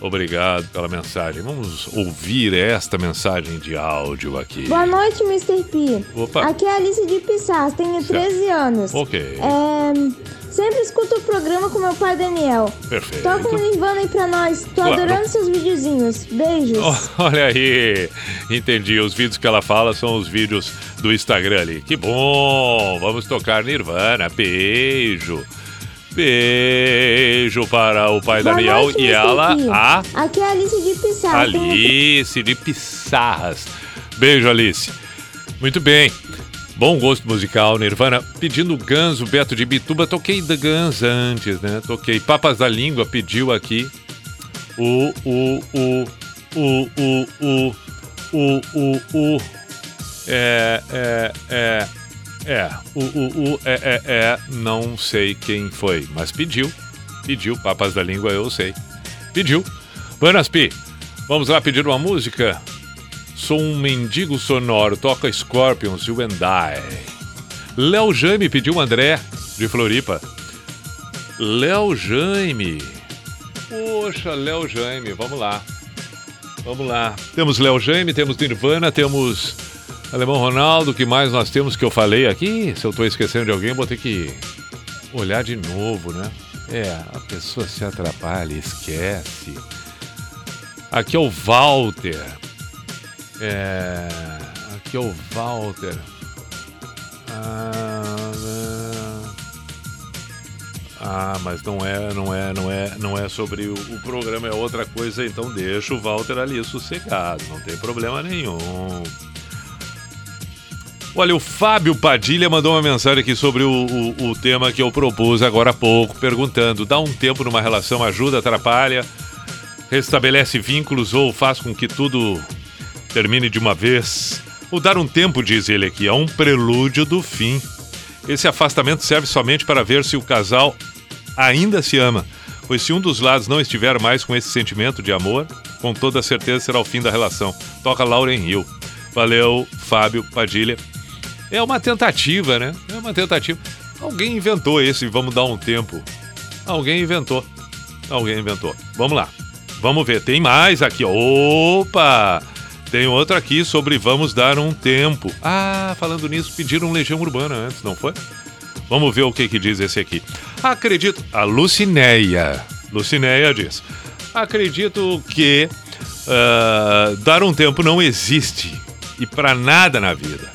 Obrigado pela mensagem. Vamos ouvir esta mensagem de áudio aqui. Boa noite, Mr. P. Opa. Aqui é a Alice de Pissarras, tenho 13 anos. Ok. É, sempre escuto o programa com meu pai Daniel. Perfeito. Toca um Nirvana aí pra nós. Tô Claro. adorando seus videozinhos. Beijos. *laughs* Olha aí, entendi. Os vídeos que ela fala são os vídeos do Instagram ali. Que bom! Vamos tocar Nirvana. Beijo. Beijo para o pai Boa Daniel noite, e ela, a Aqui é a Alice de Pissarras. Alice de Pissarras. Beijo, Alice. Muito bem. Bom gosto musical, Nirvana. Pedindo Guns, o Beto de Bituba. Toquei The Guns antes, né? Toquei Papas da Língua, pediu aqui. O, o, o, o, o, o, o, o, o. É, é, é. É, o, o, o, é, é, é, não sei quem foi, mas pediu. Pediu, Papas da Língua, eu sei. Pediu. Buenas, Pi. Vamos lá pedir uma música? Sou um mendigo sonoro, toca Scorpions, You and I. Léo Jaime pediu André, de Floripa. Léo Jaime. Poxa, Léo Jaime, vamos lá. Vamos lá. Temos Léo Jaime, temos Nirvana, temos Alemão Ronaldo, o que mais nós temos que eu falei aqui? Se eu tô esquecendo de alguém, vou ter que olhar de novo, né? É, a pessoa se atrapalha, esquece. Aqui é o Walter. É. Aqui é o Walter. Ah, ah, mas não é, não é, não é, não é sobre o, o programa, é outra coisa, então deixa o Walter ali sossegado, não tem problema nenhum. Olha, o Fábio Padilha mandou uma mensagem aqui sobre o, o, o tema que eu propus agora há pouco, perguntando: dá um tempo numa relação, ajuda, atrapalha, restabelece vínculos ou faz com que tudo termine de uma vez? O dar um tempo, diz ele aqui, é um prelúdio do fim. Esse afastamento serve somente para ver se o casal ainda se ama, pois se um dos lados não estiver mais com esse sentimento de amor, com toda certeza será o fim da relação. Toca Lauren Hill. Valeu, Fábio Padilha. É uma tentativa, né? É uma tentativa. Alguém inventou esse, vamos dar um tempo. Alguém inventou. Alguém inventou. Vamos lá. Vamos ver. Tem mais aqui. Opa! Tem outro aqui sobre vamos dar um tempo. Ah, falando nisso, pediram Legião Urbana antes, não foi? Vamos ver o que, que diz esse aqui. Acredito. A Lucinéia. Lucinéia diz. Acredito que ah, dar um tempo não existe. E para nada na vida.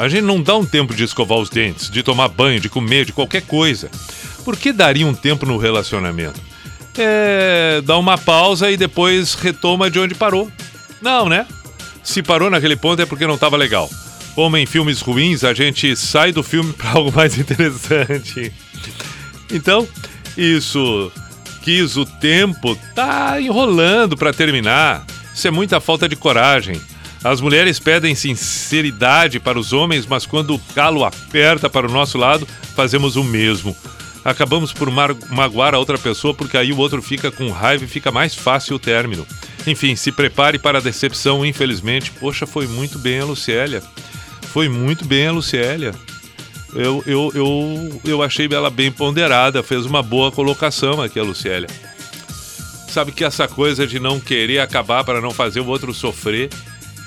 A gente não dá um tempo de escovar os dentes, de tomar banho, de comer, de qualquer coisa. Por que daria um tempo no relacionamento? É. dá uma pausa e depois retoma de onde parou. Não, né? Se parou naquele ponto é porque não estava legal. Como em filmes ruins, a gente sai do filme *laughs* para algo mais interessante. Então, isso quis o tempo, tá enrolando para terminar. Isso é muita falta de coragem. As mulheres pedem sinceridade para os homens, mas quando o calo aperta para o nosso lado, fazemos o mesmo. Acabamos por magoar a outra pessoa porque aí o outro fica com raiva e fica mais fácil o término. Enfim, se prepare para a decepção, infelizmente. Poxa, foi muito bem a Lucélia. Foi muito bem a Lucélia. Eu, eu, eu, eu achei ela bem ponderada, fez uma boa colocação aqui a Lucélia. Sabe que essa coisa de não querer acabar para não fazer o outro sofrer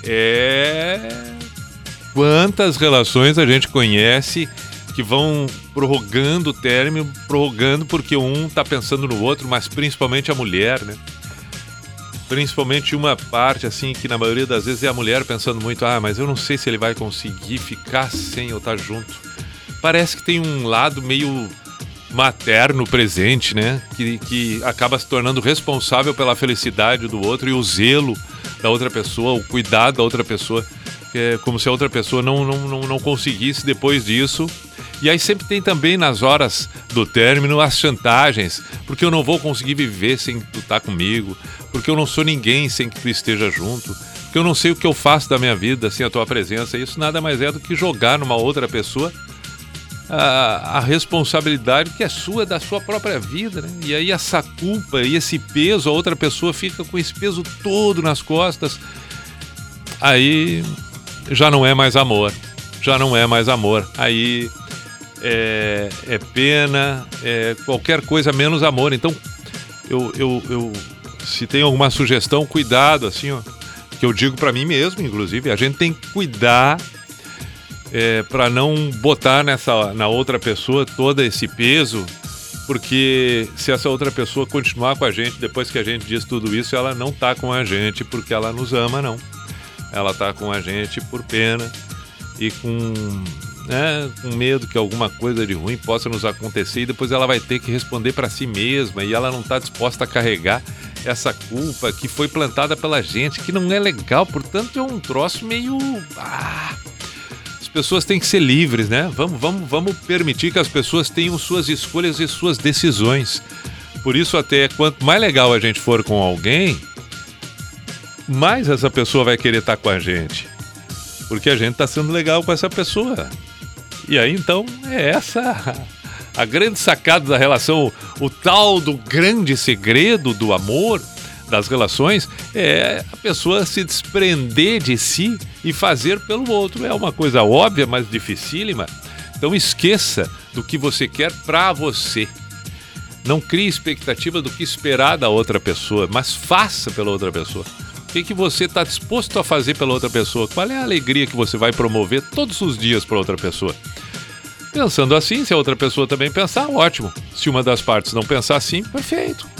é. Quantas relações a gente conhece que vão prorrogando o término, prorrogando porque um tá pensando no outro, mas principalmente a mulher, né? Principalmente uma parte, assim, que na maioria das vezes é a mulher pensando muito: ah, mas eu não sei se ele vai conseguir ficar sem eu estar junto. Parece que tem um lado meio materno presente, né? Que, que acaba se tornando responsável pela felicidade do outro e o zelo da outra pessoa, o cuidado da outra pessoa. É como se a outra pessoa não, não, não, não conseguisse depois disso. E aí sempre tem também nas horas do término as chantagens, porque eu não vou conseguir viver sem tu estar comigo, porque eu não sou ninguém sem que tu esteja junto, porque eu não sei o que eu faço da minha vida sem a tua presença. Isso nada mais é do que jogar numa outra pessoa a, a responsabilidade que é sua, da sua própria vida, né? E aí essa culpa e esse peso, a outra pessoa fica com esse peso todo nas costas. Aí já não é mais amor. Já não é mais amor. Aí é, é pena, é qualquer coisa menos amor. Então eu, eu, eu se tem alguma sugestão, cuidado, assim, ó. Que eu digo pra mim mesmo, inclusive, a gente tem que cuidar é, para não botar nessa na outra pessoa todo esse peso, porque se essa outra pessoa continuar com a gente depois que a gente diz tudo isso, ela não tá com a gente porque ela nos ama, não. Ela tá com a gente por pena e com, né, com medo que alguma coisa de ruim possa nos acontecer e depois ela vai ter que responder para si mesma e ela não tá disposta a carregar essa culpa que foi plantada pela gente, que não é legal, portanto é um troço meio ah, pessoas têm que ser livres, né? Vamos, vamos, vamos permitir que as pessoas tenham suas escolhas e suas decisões. Por isso, até quanto mais legal a gente for com alguém, mais essa pessoa vai querer estar com a gente. Porque a gente está sendo legal com essa pessoa. E aí, então, é essa a grande sacada da relação, o tal do grande segredo do amor, das relações, é a pessoa se desprender de si e fazer pelo outro. É uma coisa óbvia, mas dificílima. Então esqueça do que você quer para você. Não crie expectativa do que esperar da outra pessoa, mas faça pela outra pessoa. O que, que você está disposto a fazer pela outra pessoa? Qual é a alegria que você vai promover todos os dias para outra pessoa? Pensando assim, se a outra pessoa também pensar, ótimo. Se uma das partes não pensar assim, perfeito.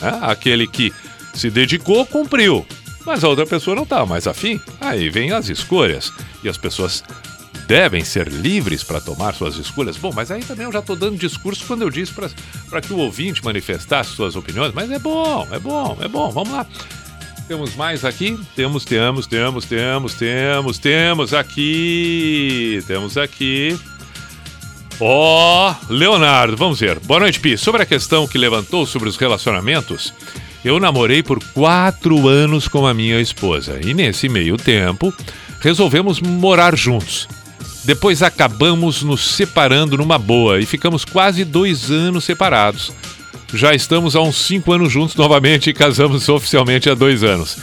É, aquele que se dedicou, cumpriu. Mas a outra pessoa não está mais afim. Aí vem as escolhas. E as pessoas devem ser livres para tomar suas escolhas. Bom, mas aí também eu já estou dando discurso quando eu disse para que o ouvinte manifestasse suas opiniões. Mas é bom, é bom, é bom. Vamos lá. Temos mais aqui? Temos, temos, temos, temos, temos, temos aqui. Temos aqui. Ó, oh, Leonardo, vamos ver. Boa noite, Pi. Sobre a questão que levantou sobre os relacionamentos, eu namorei por quatro anos com a minha esposa e nesse meio tempo resolvemos morar juntos. Depois acabamos nos separando numa boa e ficamos quase dois anos separados. Já estamos há uns cinco anos juntos novamente e casamos oficialmente há dois anos.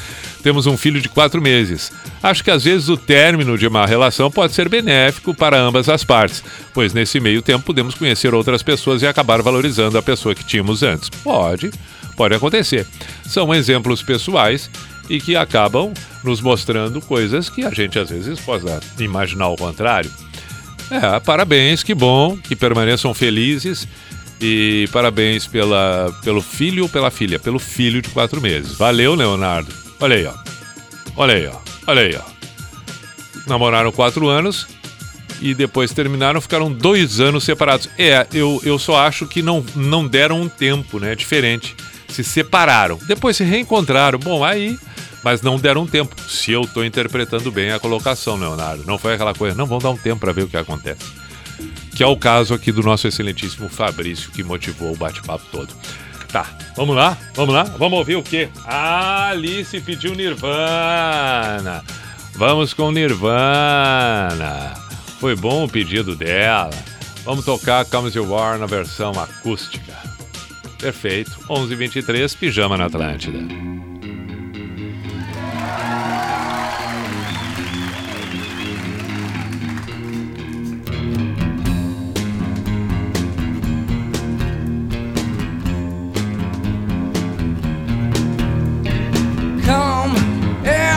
Temos um filho de quatro meses. Acho que às vezes o término de uma relação pode ser benéfico para ambas as partes, pois nesse meio tempo podemos conhecer outras pessoas e acabar valorizando a pessoa que tínhamos antes. Pode, pode acontecer. São exemplos pessoais e que acabam nos mostrando coisas que a gente às vezes possa imaginar o contrário. É, parabéns, que bom, que permaneçam felizes e parabéns pela, pelo filho ou pela filha, pelo filho de quatro meses. Valeu, Leonardo. Olha aí, ó. Olha aí, ó. Olha aí, ó. Namoraram quatro anos e depois terminaram, ficaram dois anos separados. É, eu, eu só acho que não, não deram um tempo, né? Diferente. Se separaram. Depois se reencontraram. Bom, aí. Mas não deram um tempo. Se eu estou interpretando bem a colocação, Leonardo. Não foi aquela coisa, não, vamos dar um tempo para ver o que acontece. Que é o caso aqui do nosso excelentíssimo Fabrício, que motivou o bate-papo todo. Tá, vamos lá, vamos lá, vamos ouvir o quê? A Alice pediu Nirvana. Vamos com Nirvana. Foi bom o pedido dela. Vamos tocar Comes You War na versão acústica. Perfeito. 11:23 Pijama na Atlântida.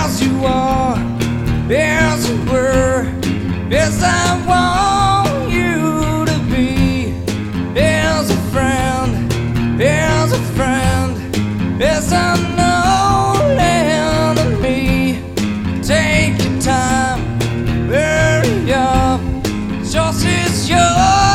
As you are, as you were, as I want you to be, as a friend, as a friend, as I know enemy. Take your time, hurry up, just as yours,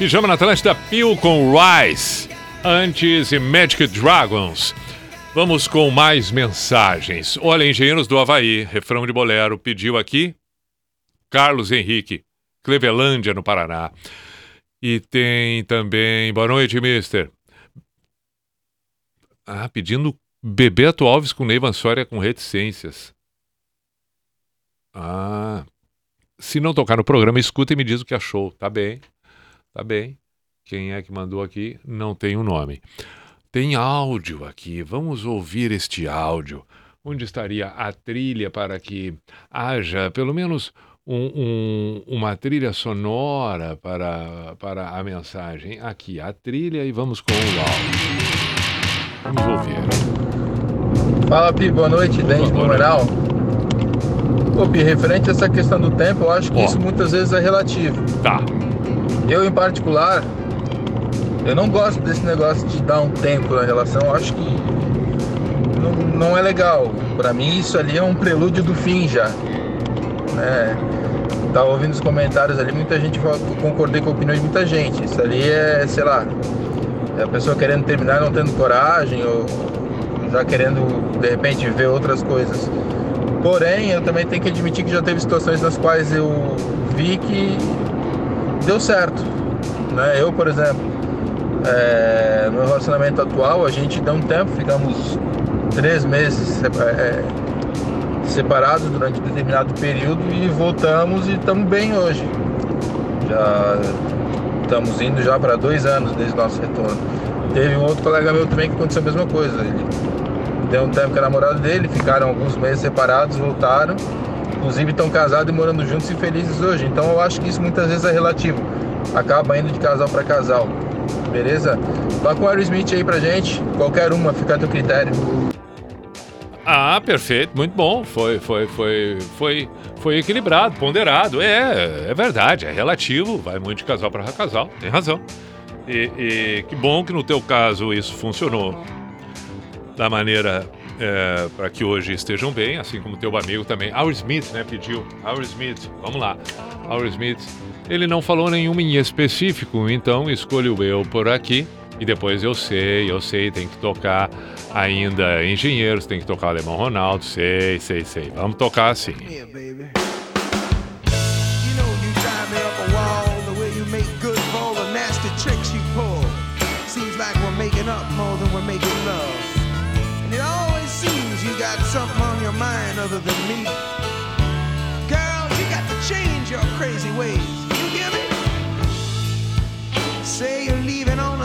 Pijama na Atlântida Pio com Rise. Antes, Magic Dragons. Vamos com mais mensagens. Olha, Engenheiros do Havaí, refrão de bolero, pediu aqui Carlos Henrique, Clevelândia, no Paraná. E tem também, boa noite, mister. Ah, pedindo Bebeto Alves com Neiva Soria com reticências. Ah, se não tocar no programa, escuta e me diz o que achou. Tá bem, tá bem. Quem é que mandou aqui? Não tem o um nome. Tem áudio aqui, vamos ouvir este áudio. Onde estaria a trilha para que haja pelo menos um, um, uma trilha sonora para, para a mensagem? Aqui, a trilha e vamos com o áudio. Vamos ouvir. Fala, Pi, boa noite, Dente Moral. Pô, Pi, referente a essa questão do tempo, eu acho que Ó. isso muitas vezes é relativo. Tá. Eu, em particular, eu não gosto desse negócio de dar um tempo na relação. Eu acho que não, não é legal. Pra mim, isso ali é um prelúdio do fim já. Né? Tava ouvindo os comentários ali, muita gente concordei com a opinião de muita gente. Isso ali é, sei lá, é a pessoa querendo terminar não tendo coragem ou já querendo de repente ver outras coisas. Porém, eu também tenho que admitir que já teve situações nas quais eu vi que deu certo. Né? Eu, por exemplo, é, no relacionamento atual, a gente deu um tempo, ficamos três meses é, separados durante um determinado período e voltamos e estamos bem hoje. Já estamos indo já para dois anos desde o nosso retorno. Teve um outro colega meu também que aconteceu a mesma coisa. Ele deu um tempo com a namorada dele, ficaram alguns meses separados, voltaram. Inclusive estão casados e morando juntos e felizes hoje. Então eu acho que isso muitas vezes é relativo. Acaba indo de casal para casal. Beleza? Toca um Aerosmith aí pra gente. Qualquer uma, fica a teu critério. Ah, perfeito, muito bom. Foi, foi, foi, foi, foi equilibrado, ponderado. É, é verdade, é relativo, vai muito de casal para casal, tem razão. E, e que bom que no teu caso isso funcionou da maneira é, para que hoje estejam bem, assim como teu amigo também. Our Smith, né, pediu. Our Smith, vamos lá. Our Smith, ele não falou nenhuma em específico, então escolho eu por aqui. E depois eu sei, eu sei, tem que tocar ainda Engenheiros, tem que tocar Alemão Ronaldo, sei, sei, sei. Vamos tocar assim. You know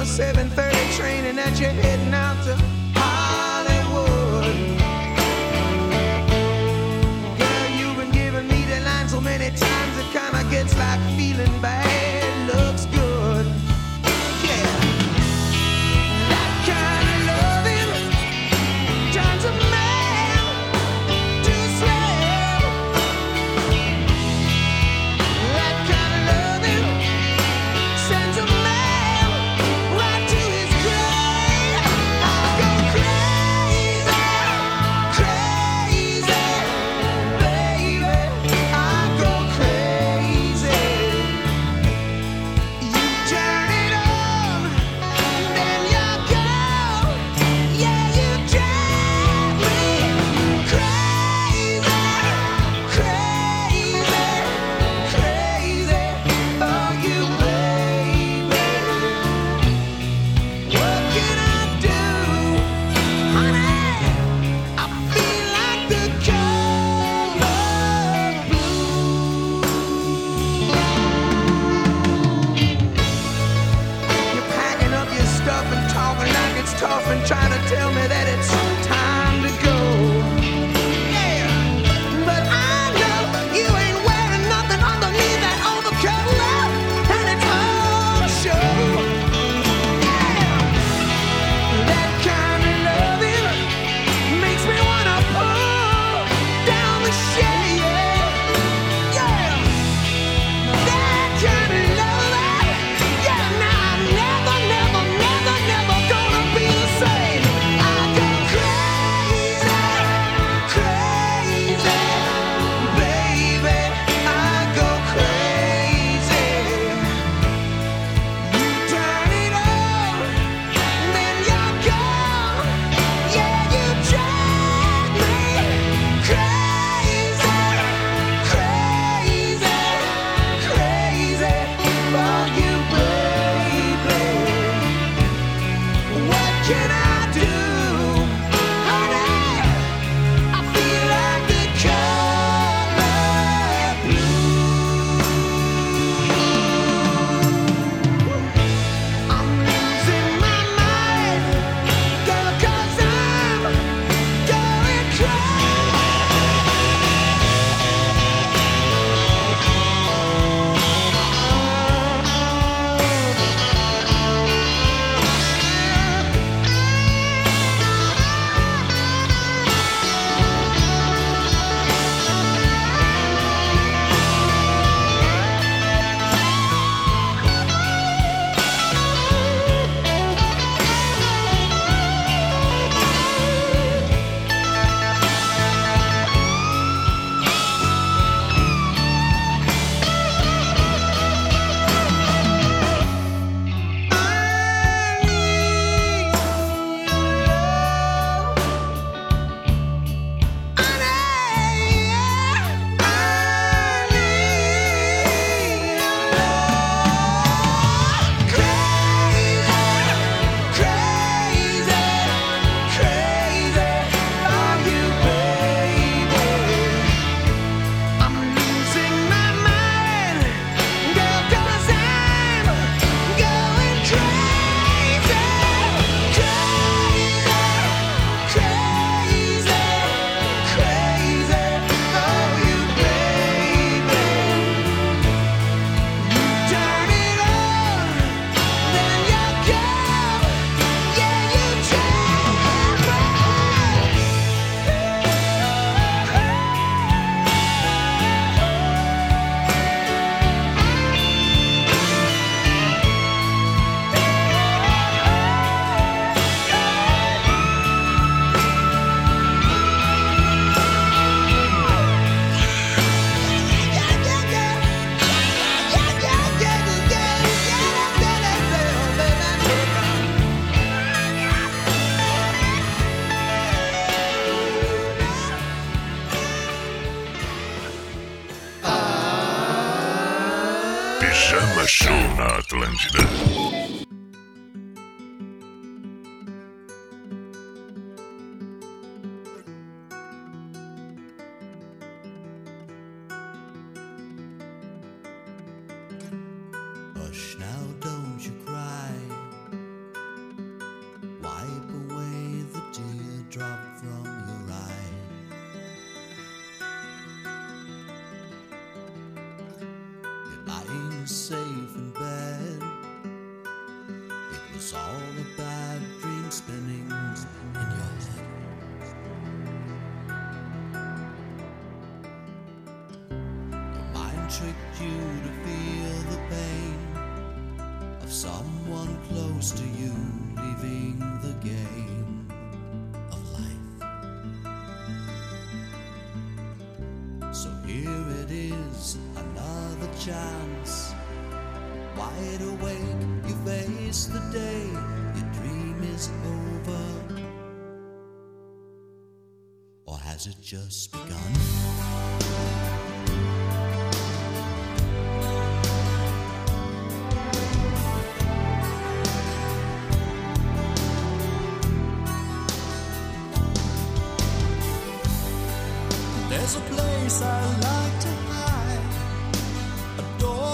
7:30 train and that you're heading out to can I? There's a place I like to hide, a doorway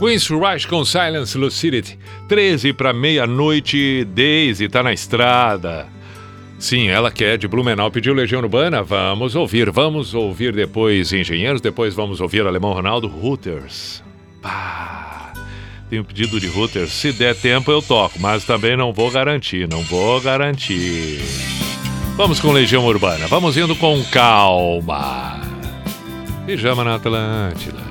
Queen's Rush com Silence Lucidity. 13 para meia-noite, Daisy tá na estrada. Sim, ela quer é de Blumenau, pediu Legião Urbana. Vamos ouvir, vamos ouvir depois Engenheiros, depois vamos ouvir Alemão Ronaldo Reuters. Pá. Tenho pedido de Reuters, se der tempo eu toco, mas também não vou garantir, não vou garantir. Vamos com Legião Urbana, vamos indo com calma. Pijama na Atlântida.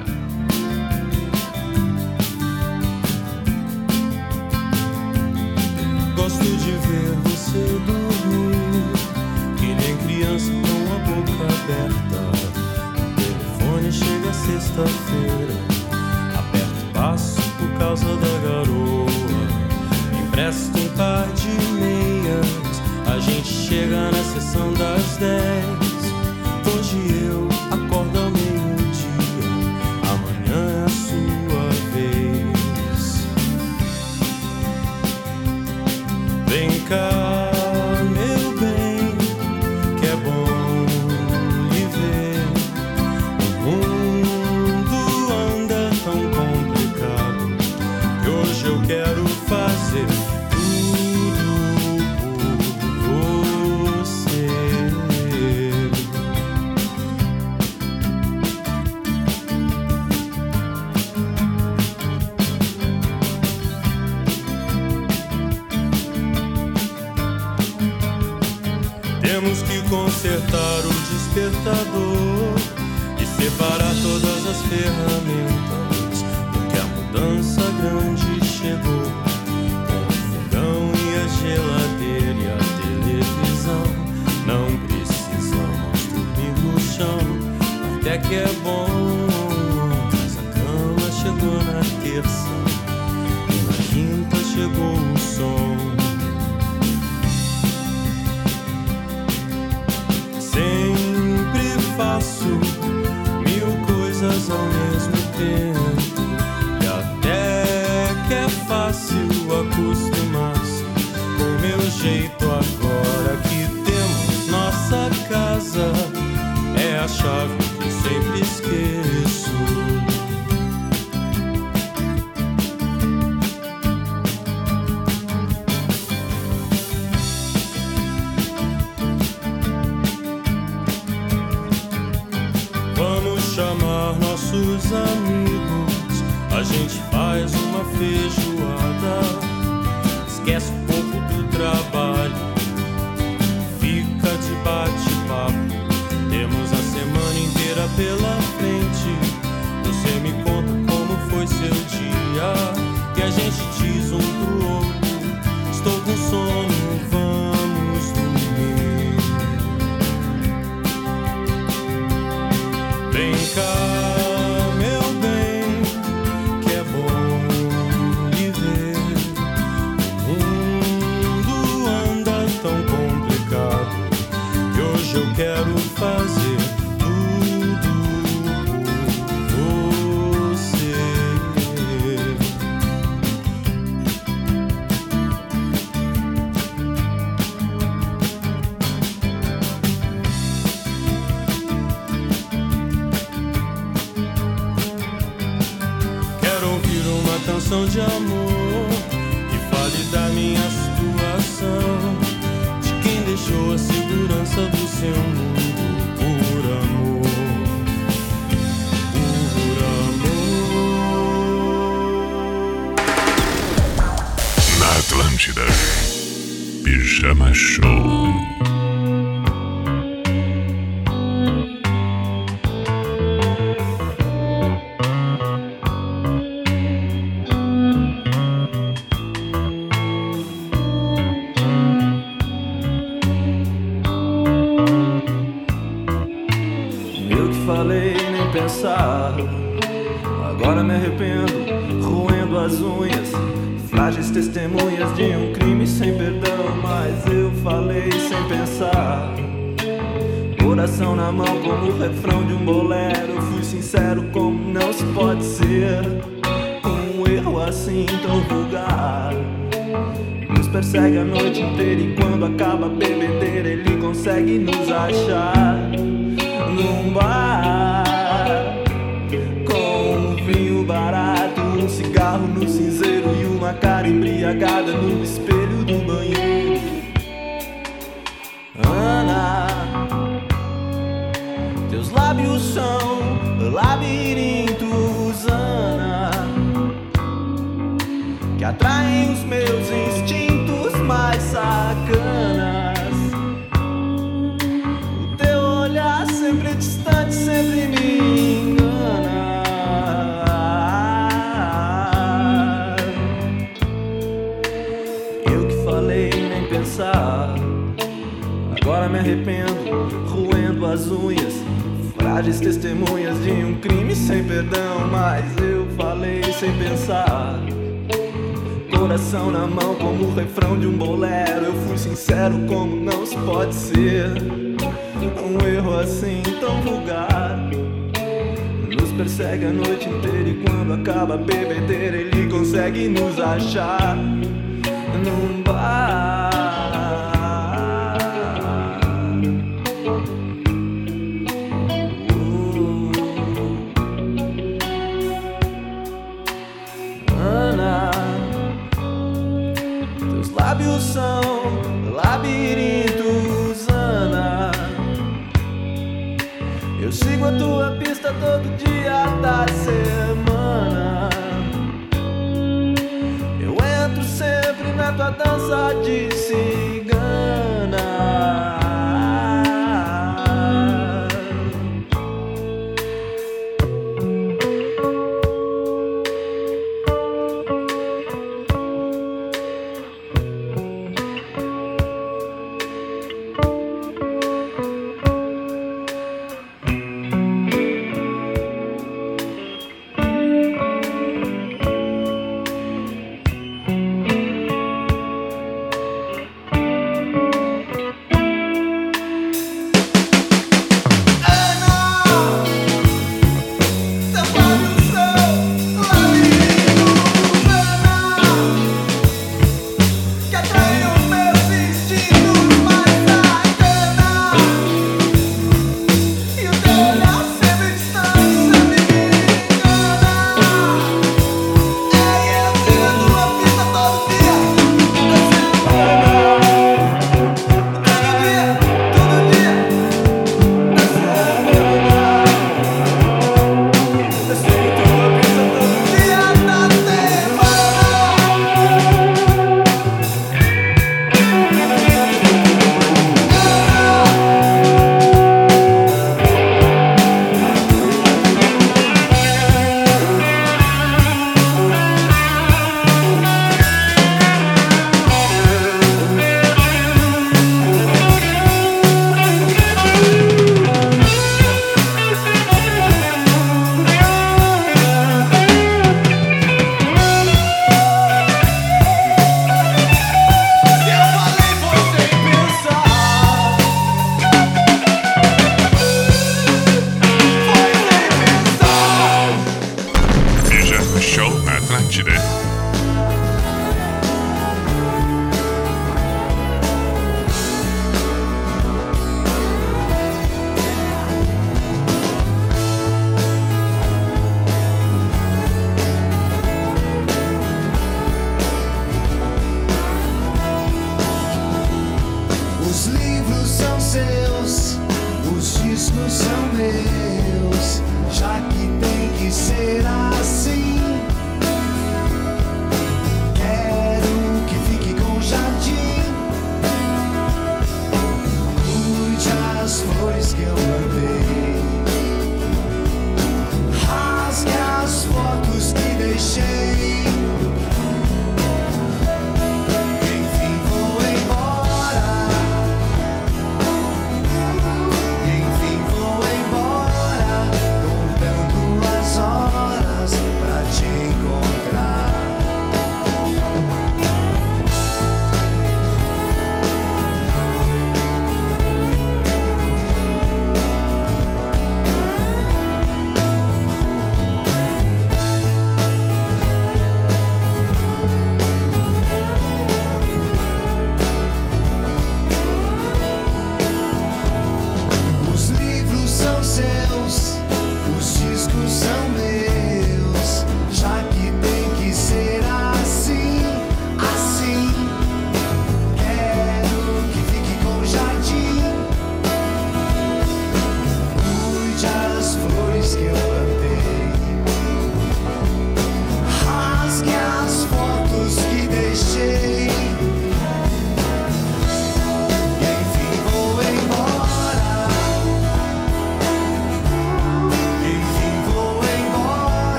computador e separar todas as ferramentas, porque a mudança grande chegou. Com o fogão e a geladeira e a televisão, não precisamos dormir no chão, até que é bom. Mas a cama chegou na terça. sempre esqueço. Vamos chamar nossos amigos, a gente faz uma feira.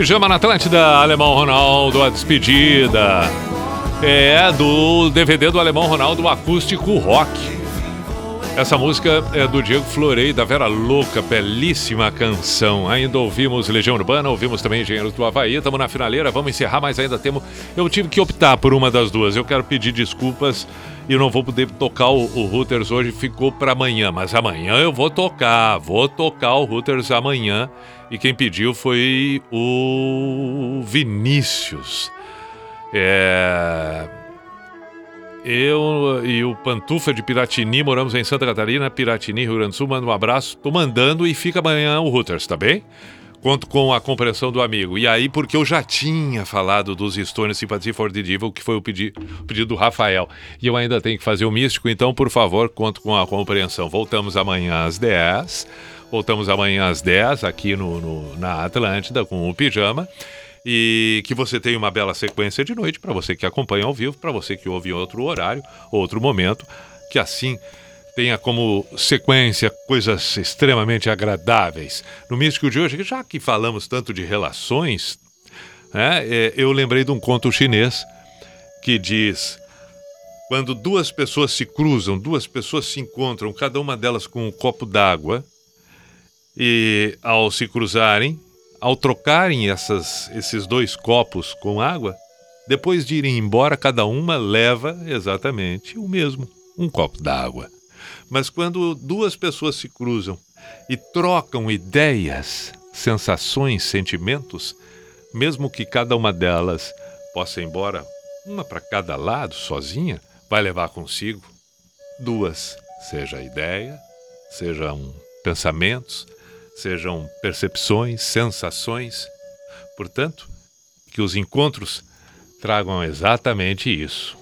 Pijama na Atlântida, Alemão Ronaldo, a despedida. É do DVD do Alemão Ronaldo Acústico Rock. Essa música é do Diego Florei, da Vera Louca, belíssima canção. Ainda ouvimos Legião Urbana, ouvimos também Engenheiros do Havaí, estamos na finaleira, vamos encerrar, mas ainda temos. Eu tive que optar por uma das duas. Eu quero pedir desculpas e não vou poder tocar o, o Hooters hoje, ficou para amanhã, mas amanhã eu vou tocar, vou tocar o Hooters amanhã. E quem pediu foi o Vinícius. É. Eu e o Pantufa de Piratini moramos em Santa Catarina, Piratini, Rio Grande do Sul. Manda um abraço, tô mandando e fica amanhã o Hooters, tá bem? Conto com a compreensão do amigo. E aí, porque eu já tinha falado dos Stones Sympathy for the Devil, que foi o, o pedido do Rafael. E eu ainda tenho que fazer o místico, então, por favor, conto com a compreensão. Voltamos amanhã às 10. Voltamos amanhã às 10 aqui no, no- na Atlântida com o Pijama. E que você tenha uma bela sequência de noite para você que acompanha ao vivo, para você que ouve em outro horário, outro momento, que assim tenha como sequência coisas extremamente agradáveis. No Místico de hoje, já que falamos tanto de relações, né, é, eu lembrei de um conto chinês que diz: quando duas pessoas se cruzam, duas pessoas se encontram, cada uma delas com um copo d'água, e ao se cruzarem, ao trocarem essas, esses dois copos com água, depois de irem embora, cada uma leva exatamente o mesmo, um copo d'água. Mas quando duas pessoas se cruzam e trocam ideias, sensações, sentimentos, mesmo que cada uma delas possa ir embora, uma para cada lado, sozinha, vai levar consigo duas, seja ideia, sejam pensamentos, sejam percepções, sensações. Portanto, que os encontros tragam exatamente isso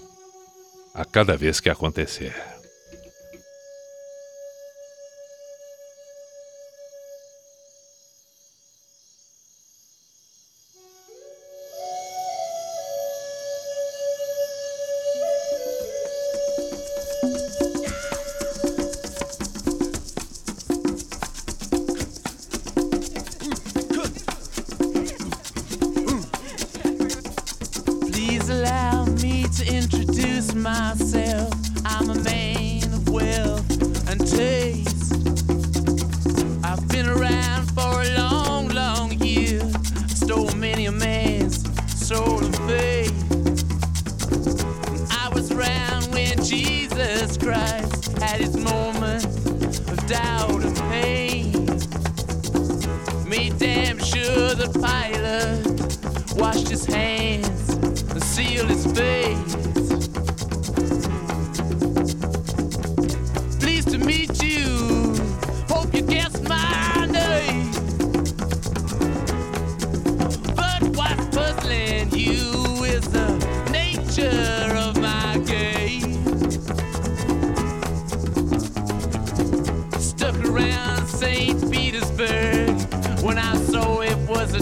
a cada vez que acontecer.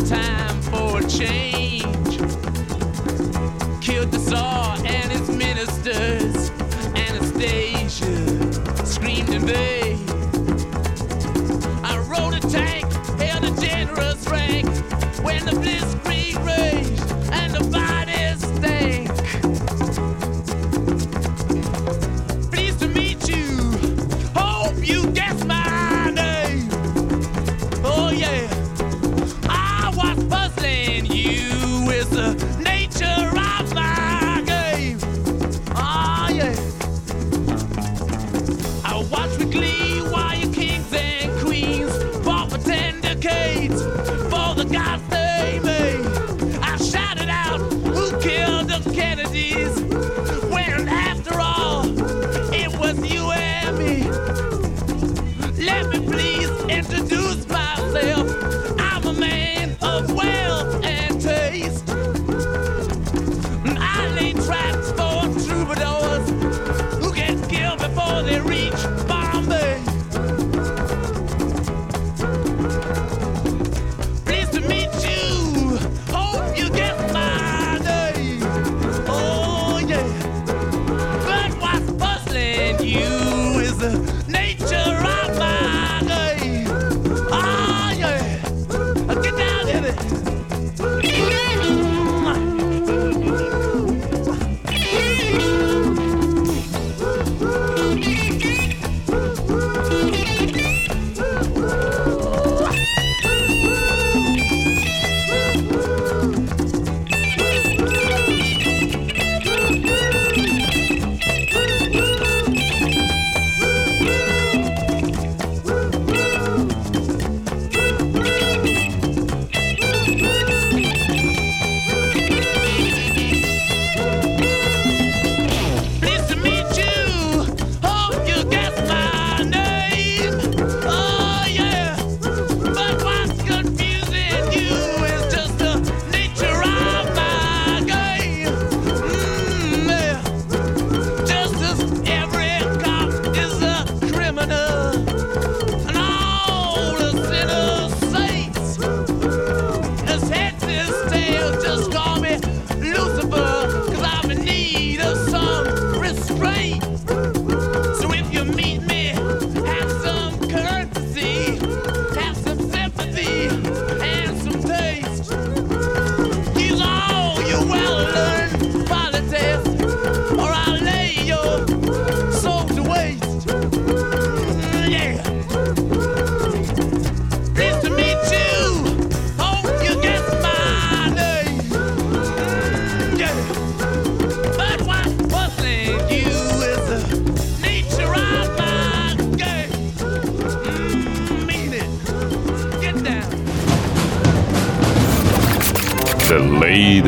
Time for a change.